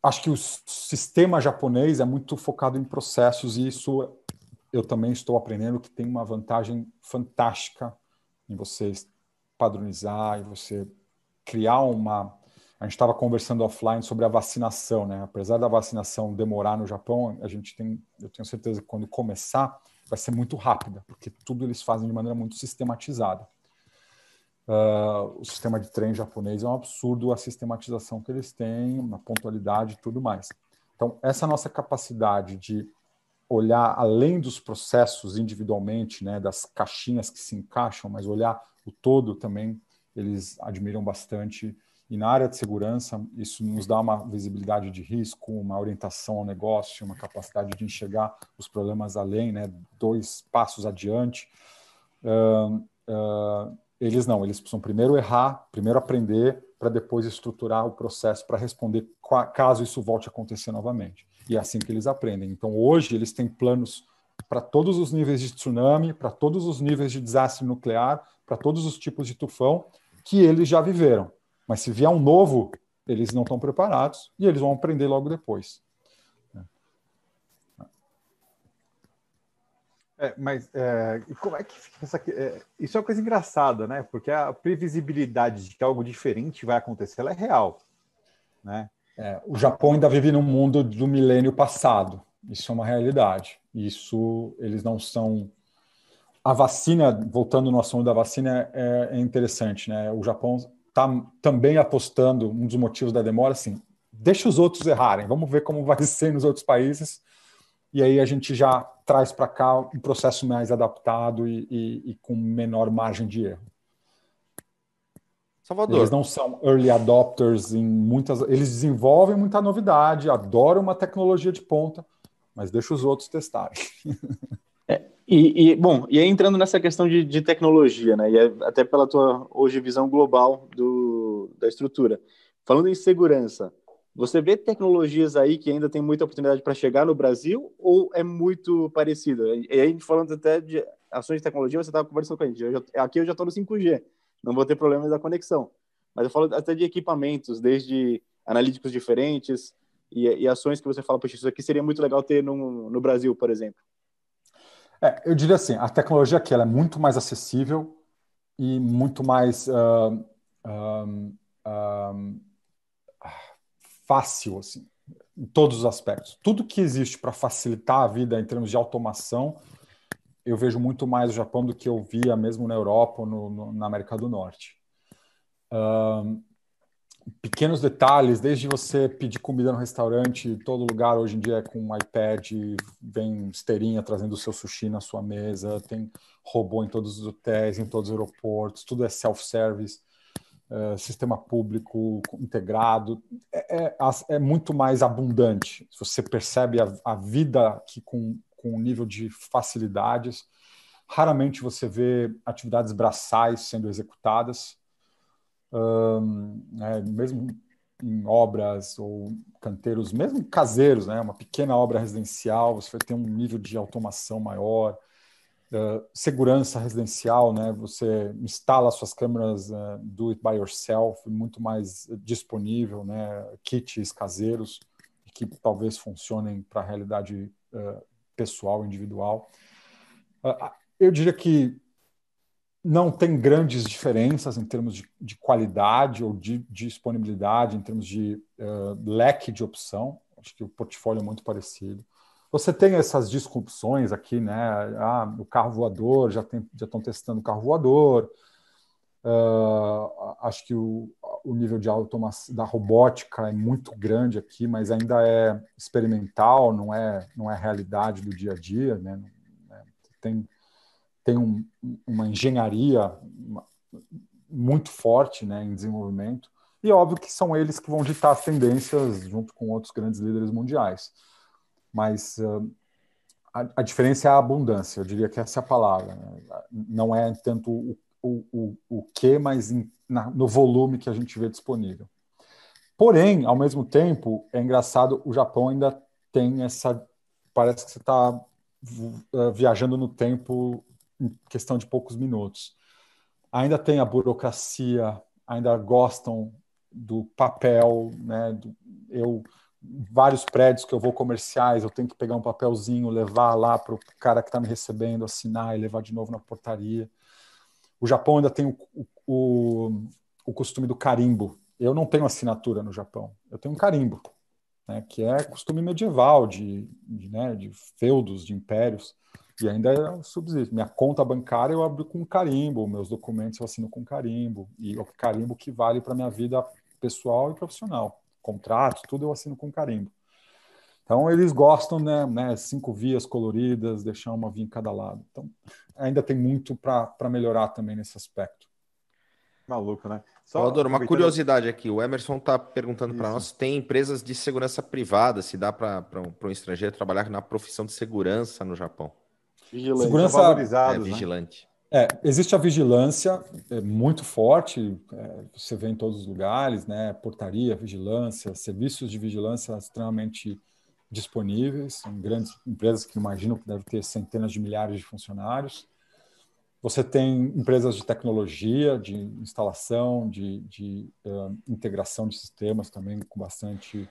acho que o sistema japonês é muito focado em processos e isso eu também estou aprendendo que tem uma vantagem fantástica em você padronizar e você criar uma a gente estava conversando offline sobre a vacinação, né? Apesar da vacinação demorar no Japão, a gente tem, eu tenho certeza que quando começar vai ser muito rápida, porque tudo eles fazem de maneira muito sistematizada. Uh, o sistema de trem japonês é um absurdo a sistematização que eles têm, a pontualidade e tudo mais. Então, essa nossa capacidade de olhar além dos processos individualmente, né, das caixinhas que se encaixam, mas olhar o todo também, eles admiram bastante e na área de segurança, isso nos dá uma visibilidade de risco, uma orientação ao negócio, uma capacidade de enxergar os problemas além, né, dois passos adiante. Uh, uh, eles não, eles precisam primeiro errar, primeiro aprender, para depois estruturar o processo para responder caso isso volte a acontecer novamente. E é assim que eles aprendem. Então, hoje, eles têm planos para todos os níveis de tsunami, para todos os níveis de desastre nuclear, para todos os tipos de tufão que eles já viveram. Mas se vier um novo, eles não estão preparados e eles vão aprender logo depois. É, mas é, como é que fica essa, é, isso é uma coisa engraçada, né? Porque a previsibilidade de que algo diferente vai acontecer, ela é real, né? É, o Japão ainda vive num mundo do milênio passado. Isso é uma realidade. Isso eles não são. A vacina, voltando no assunto da vacina, é, é interessante, né? O Japão está também apostando, um dos motivos da demora, assim, deixa os outros errarem, vamos ver como vai ser nos outros países, e aí a gente já traz para cá um processo mais adaptado e, e, e, com menor margem de erro. Salvador. Eles não são early adopters em muitas. Eles desenvolvem muita novidade, adoram uma tecnologia de ponta, mas deixa os outros testarem. E, e, bom, e aí entrando nessa questão de, de tecnologia, né, e é até pela tua hoje visão global do, da estrutura, falando em segurança, você vê tecnologias aí que ainda tem muita oportunidade para chegar no Brasil ou é muito parecido? E aí, falando até de ações de tecnologia, você estava conversando com a gente. Eu já, aqui eu já estou no 5G, não vou ter problemas da conexão. Mas eu falo até de equipamentos, desde analíticos diferentes e, e ações que você fala, poxa, isso aqui seria muito legal ter no, no Brasil, por exemplo. É, eu diria assim, a tecnologia aqui é muito mais acessível e muito mais uh, uh, uh, fácil, assim, em todos os aspectos. Tudo que existe para facilitar a vida em termos de automação, eu vejo muito mais no Japão do que eu via mesmo na Europa ou no, no, na América do Norte pequenos detalhes, desde você pedir comida no restaurante, todo lugar hoje em dia é com um iPad, vem esteirinha trazendo o seu sushi na sua mesa, tem robô em todos os hotéis, em todos os aeroportos, tudo é self-service, é, sistema público integrado, é, é, é, muito mais abundante. Você percebe a, a vida aqui com, com um nível de facilidades. Raramente você vê atividades braçais sendo executadas, um, né, mesmo em obras ou canteiros, mesmo caseiros, né, uma pequena obra residencial, você vai ter um nível de automação maior, segurança residencial, né, você instala suas câmeras uh, do it by yourself, muito mais disponível, né, kits caseiros que talvez funcionem para a realidade uh, pessoal, individual. eu diria que não tem grandes diferenças em termos de, de qualidade ou de, de, disponibilidade, em termos de uh, leque de opção. Acho que o portfólio é muito parecido. Você tem essas disrupções aqui, né? Ah, o carro voador, já, já estão testando o carro voador. Uh, acho que o, o nível de automação da robótica é muito grande aqui, mas ainda é experimental, não é, não é realidade do dia a dia. Né? Tem tem um, uma engenharia muito forte né, em desenvolvimento, e óbvio que são eles que vão ditar as tendências junto com outros grandes líderes mundiais. Mas uh, a, a, diferença é a abundância, eu diria que essa é a palavra. Né? Não é tanto o, o, o, o que, mas em, na, no volume que a gente vê disponível. porém, ao mesmo tempo, é engraçado, o Japão ainda tem essa. Parece que você está uh, viajando no tempo em questão de poucos minutos. Ainda tem a burocracia, ainda gostam do papel, né? Do, eu vários prédios que eu vou comerciais, eu tenho que pegar um papelzinho, levar lá para o cara que está me recebendo, assinar e levar de novo na portaria. O Japão ainda tem o, o, o costume do carimbo. Eu não tenho assinatura no Japão, eu tenho um carimbo, né, que é costume medieval de, de, né, de feudos, de impérios, e ainda é subsiste. Minha conta bancária eu abro com carimbo, meus documentos eu assino com carimbo, e o carimbo que vale para minha vida pessoal e profissional contratos, tudo eu assino com carimbo. Então eles gostam, né, né, cinco vias coloridas, deixar uma via em cada lado. Então ainda tem muito para melhorar também nesse aspecto. Maluco, né? Só Salvador, uma curiosidade aqui. O Emerson está perguntando para nós: tem empresas de segurança privada? Se dá para um estrangeiro trabalhar na profissão de segurança no Japão? Vigilante. Segurança é, né? vigilante. É, existe a vigilância é, muito forte, é, você vê em todos os lugares, né? Portaria, vigilância, serviços de vigilância extremamente disponíveis, são grandes empresas que imagino que devem ter centenas de milhares de funcionários. Você tem empresas de tecnologia, de instalação, de, de uh, integração de sistemas também com bastante.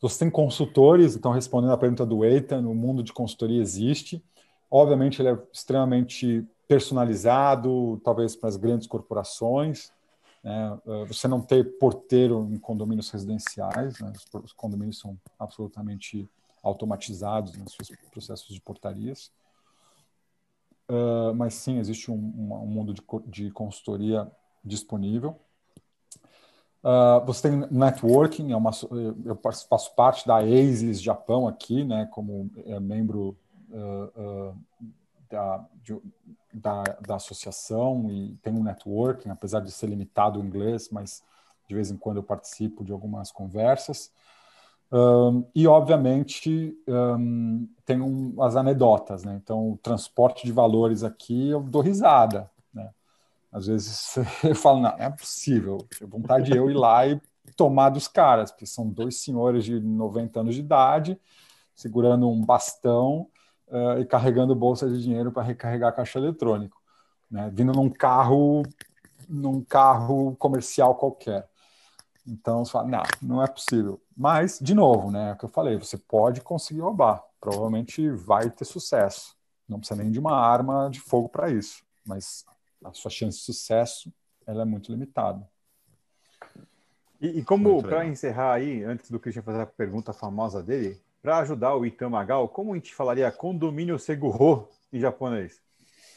Você tem consultores, então respondendo à pergunta do Eitan, o mundo de consultoria existe. Obviamente, ele é extremamente personalizado, talvez para as grandes corporações. Né? Eh, você não ter porteiro em condomínios residenciais, né? os condomínios são absolutamente automatizados nos seus processos de portarias. Uh, mas sim, existe um, um mundo de, de, consultoria disponível. Uh, você tem networking, é uma, eu faço parte da ASIS Japão aqui, né, como é, membro uh, da, de, da, da associação e tem um networking, apesar de ser limitado o inglês, mas de vez em quando eu participo de algumas conversas. Um, e, obviamente, um, tem um, as anedotas, né? Então, o transporte de valores aqui, eu dou risada, né? Às vezes eu falo, não, é possível. Eu vontade de eu ir lá e tomar dos caras, porque são dois senhores de 90 anos de idade, segurando um bastão, uh, e carregando bolsa de dinheiro para recarregar caixa eletrônico, né? vindo num carro, num carro comercial qualquer. Então, você fala, não, não é possível. Mas, de novo, né, é o que eu falei, você pode conseguir roubar, provavelmente vai ter sucesso. Não precisa nem de uma arma de fogo para isso, mas a sua chance de sucesso ela é muito limitada. E, e como, para encerrar aí, antes do Christian fazer a pergunta famosa dele, para ajudar o Itamagal, como a gente falaria condomínio seguro em japonês?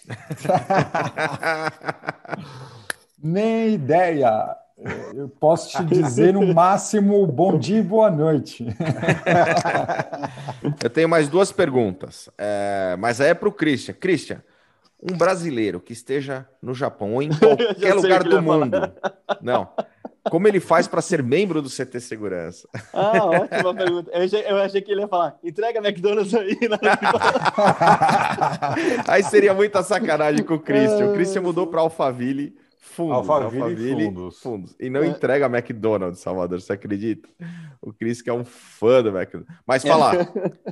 Nem ideia. Eu posso te dizer no máximo bom dia e boa noite. Eu tenho mais duas perguntas, é, mas aí é para o Christian. Christian, um brasileiro que esteja no Japão ou em qualquer lugar do mundo, não, como ele faz para ser membro do CT Segurança? Ah, ótima pergunta. Eu achei, eu achei, que ele ia falar: entrega McDonald's aí. aí seria muita sacanagem com o Christian. O Christian mudou para Alphaville Fundos. Alphaville, Alphaville fundos. fundos. E não é. entrega McDonald's, Salvador, você acredita? O Chris que é um fã do McDonald's. Mas fala,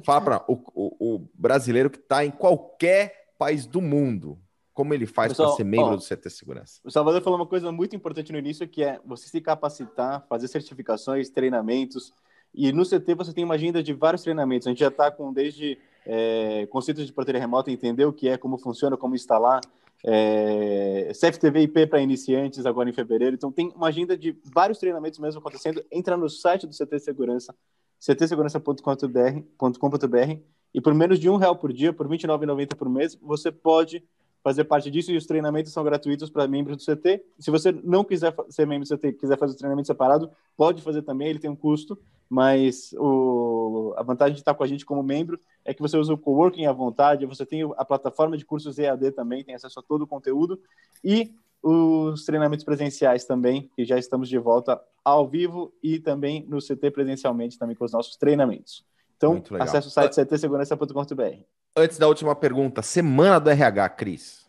fala para o, o, o brasileiro que está em qualquer país do mundo, como ele faz para ser membro ó, do CT Segurança? O Salvador falou uma coisa muito importante no início, que é você se capacitar, fazer certificações, treinamentos. E no CT você tem uma agenda de vários treinamentos. A gente já está com desde é, conceitos de portaria remota, entender o que é, como funciona, como instalar, é, CFTV IP para iniciantes agora em fevereiro. Então tem uma agenda de vários treinamentos mesmo acontecendo. Entra no site do CT Segurança, ctsegurança.com.br e por menos de um real por dia, por R$ 29,90 por mês, você pode fazer parte disso e os treinamentos são gratuitos para membros do CT. Se você não quiser ser membro do CT, quiser fazer o treinamento separado, pode fazer também, ele tem um custo, mas o, a vantagem de estar com a gente como membro é que você usa o coworking à vontade, você tem a plataforma de cursos EAD também, tem acesso a todo o conteúdo e os treinamentos presenciais também, que já estamos de volta ao vivo e também no CT presencialmente também com os nossos treinamentos. Então, acesse o site ctsegurança.com.br. Antes da última pergunta, semana do RH, Cris.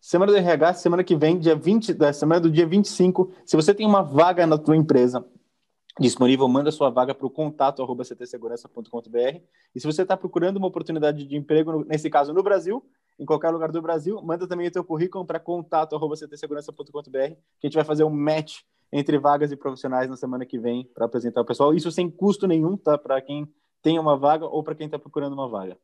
Semana do RH, semana que vem, dia 20, da semana do dia 25. Se você tem uma vaga na tua empresa, disponível, manda sua vaga para o contato arroba ctsegurança.com.br. E se você está procurando uma oportunidade de emprego, nesse caso no Brasil, em qualquer lugar do Brasil, manda também o teu currículo para contato arroba ctsegurança.com.br, que a gente vai fazer um match entre vagas e profissionais na semana que vem para apresentar o pessoal. Isso sem custo nenhum, tá? Para quem tem uma vaga ou para quem está procurando uma vaga.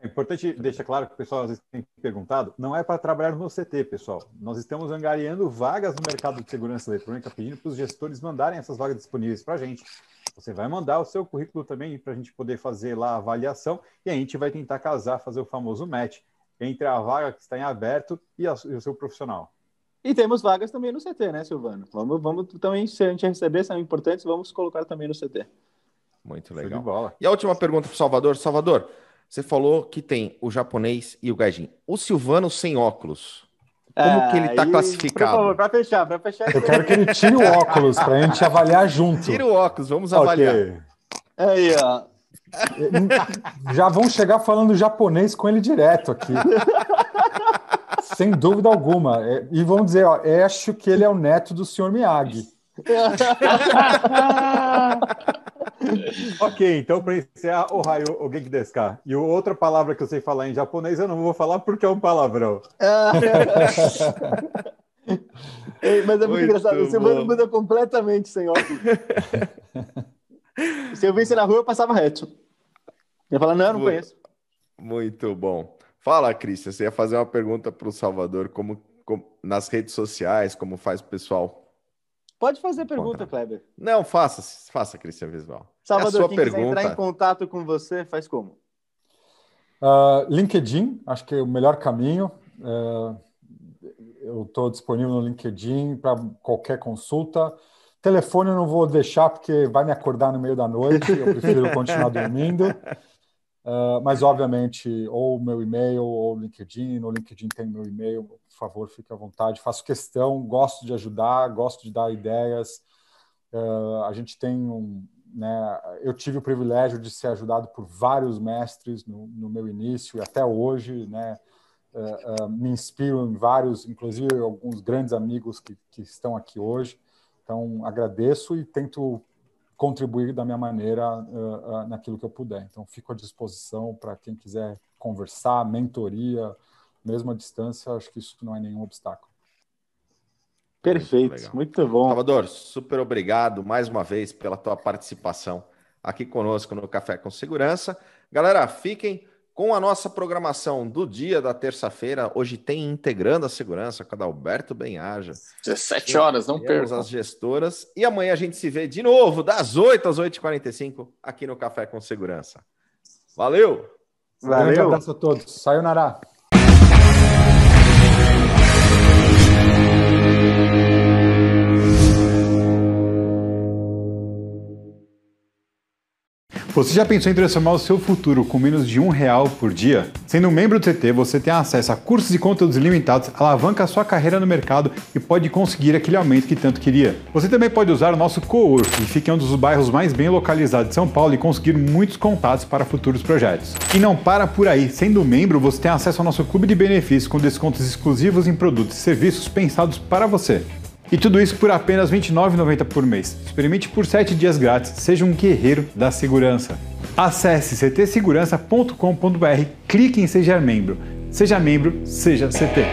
É importante deixar claro que o pessoal às vezes tem perguntado, não é para trabalhar no CT, pessoal. Nós estamos angariando vagas no mercado de segurança eletrônica, pedindo para os gestores mandarem essas vagas disponíveis para a gente. Você vai mandar o seu currículo também para a gente poder fazer lá a avaliação e a gente vai tentar casar, fazer o famoso match entre a vaga que está em aberto e, a, e o seu profissional. E temos vagas também no CT, né, Silvano? Vamos, vamos também, se a gente receber, são importantes, vamos colocar também no CT. Muito legal. E a última pergunta para o Salvador. Salvador, você falou que tem o japonês e o gaijin. O Silvano sem óculos. Como é, que ele está classificado? Por favor, para fechar, para fechar. Eu quero que ele tire o óculos para a gente avaliar junto. Tira o óculos, vamos avaliar. Okay. Aí, ó. Já vão chegar falando japonês com ele direto aqui. Sem dúvida alguma. É, e vão dizer, ó, acho que ele é o neto do senhor Miyagi. ok, então para encerrar, o raio, o Genki desu ka? E outra palavra que eu sei falar em japonês, eu não vou falar porque é um palavrão. Ei, mas é muito, muito engraçado, o Silvano muda completamente sem óculos. Se eu visse na rua, eu passava reto. Eu ia falar, não, eu não conheço. Muito bom. Fala, Cristian, você ia fazer uma pergunta para o Salvador, como, como, nas redes sociais, como faz o pessoal Pode fazer pergunta, Kleber. Não, faça, faça, Cristian Visual. Salvador, é a quem pergunta... quiser entrar em contato com você, faz como? Uh, LinkedIn, acho que é o melhor caminho. Uh, eu estou disponível no LinkedIn para qualquer consulta. Telefone eu não vou deixar porque vai me acordar no meio da noite. Eu prefiro continuar dormindo. Uh, mas, obviamente, ou meu e-mail ou LinkedIn. No LinkedIn tem meu e-mail. Favor, fique à vontade. Faço questão, gosto de ajudar, gosto de dar ideias. Uh, a gente tem um. Né, eu tive o privilégio de ser ajudado por vários mestres no, no meu início e até hoje. Né, uh, me inspiro em vários, inclusive alguns grandes amigos que, que estão aqui hoje. Então, agradeço e tento contribuir da minha maneira uh, uh, naquilo que eu puder. Então, fico à disposição para quem quiser conversar, mentoria, mesmo à distância, acho que isso não é nenhum obstáculo. Perfeito, muito, muito bom. Salvador, super obrigado mais uma vez pela tua participação aqui conosco no Café com Segurança. Galera, fiquem com a nossa programação do dia da terça-feira. Hoje tem Integrando a Segurança com a Alberto Benhaja. 17 horas, não percam. as gestoras. E amanhã a gente se vê de novo, das 8 às 8h45, aqui no Café com Segurança. Valeu! Valeu! Um abraço a todos. Sayonara! Você já pensou em transformar o seu futuro com menos de um real por dia? Sendo um membro do CT, você tem acesso a cursos e conteúdos ilimitados, alavanca a sua carreira no mercado e pode conseguir aquele aumento que tanto queria. Você também pode usar o nosso co-work, que fica em um dos bairros mais bem localizados de São Paulo e conseguir muitos contatos para futuros projetos. E não para por aí, sendo membro, você tem acesso ao nosso clube de benefícios com descontos exclusivos em produtos e serviços pensados para você. E tudo isso por apenas R$ 29,90 por mês. Experimente por 7 dias grátis. Seja um guerreiro da segurança. Acesse ctsegurança.com.br, clique em Seja Membro. Seja membro, seja CT.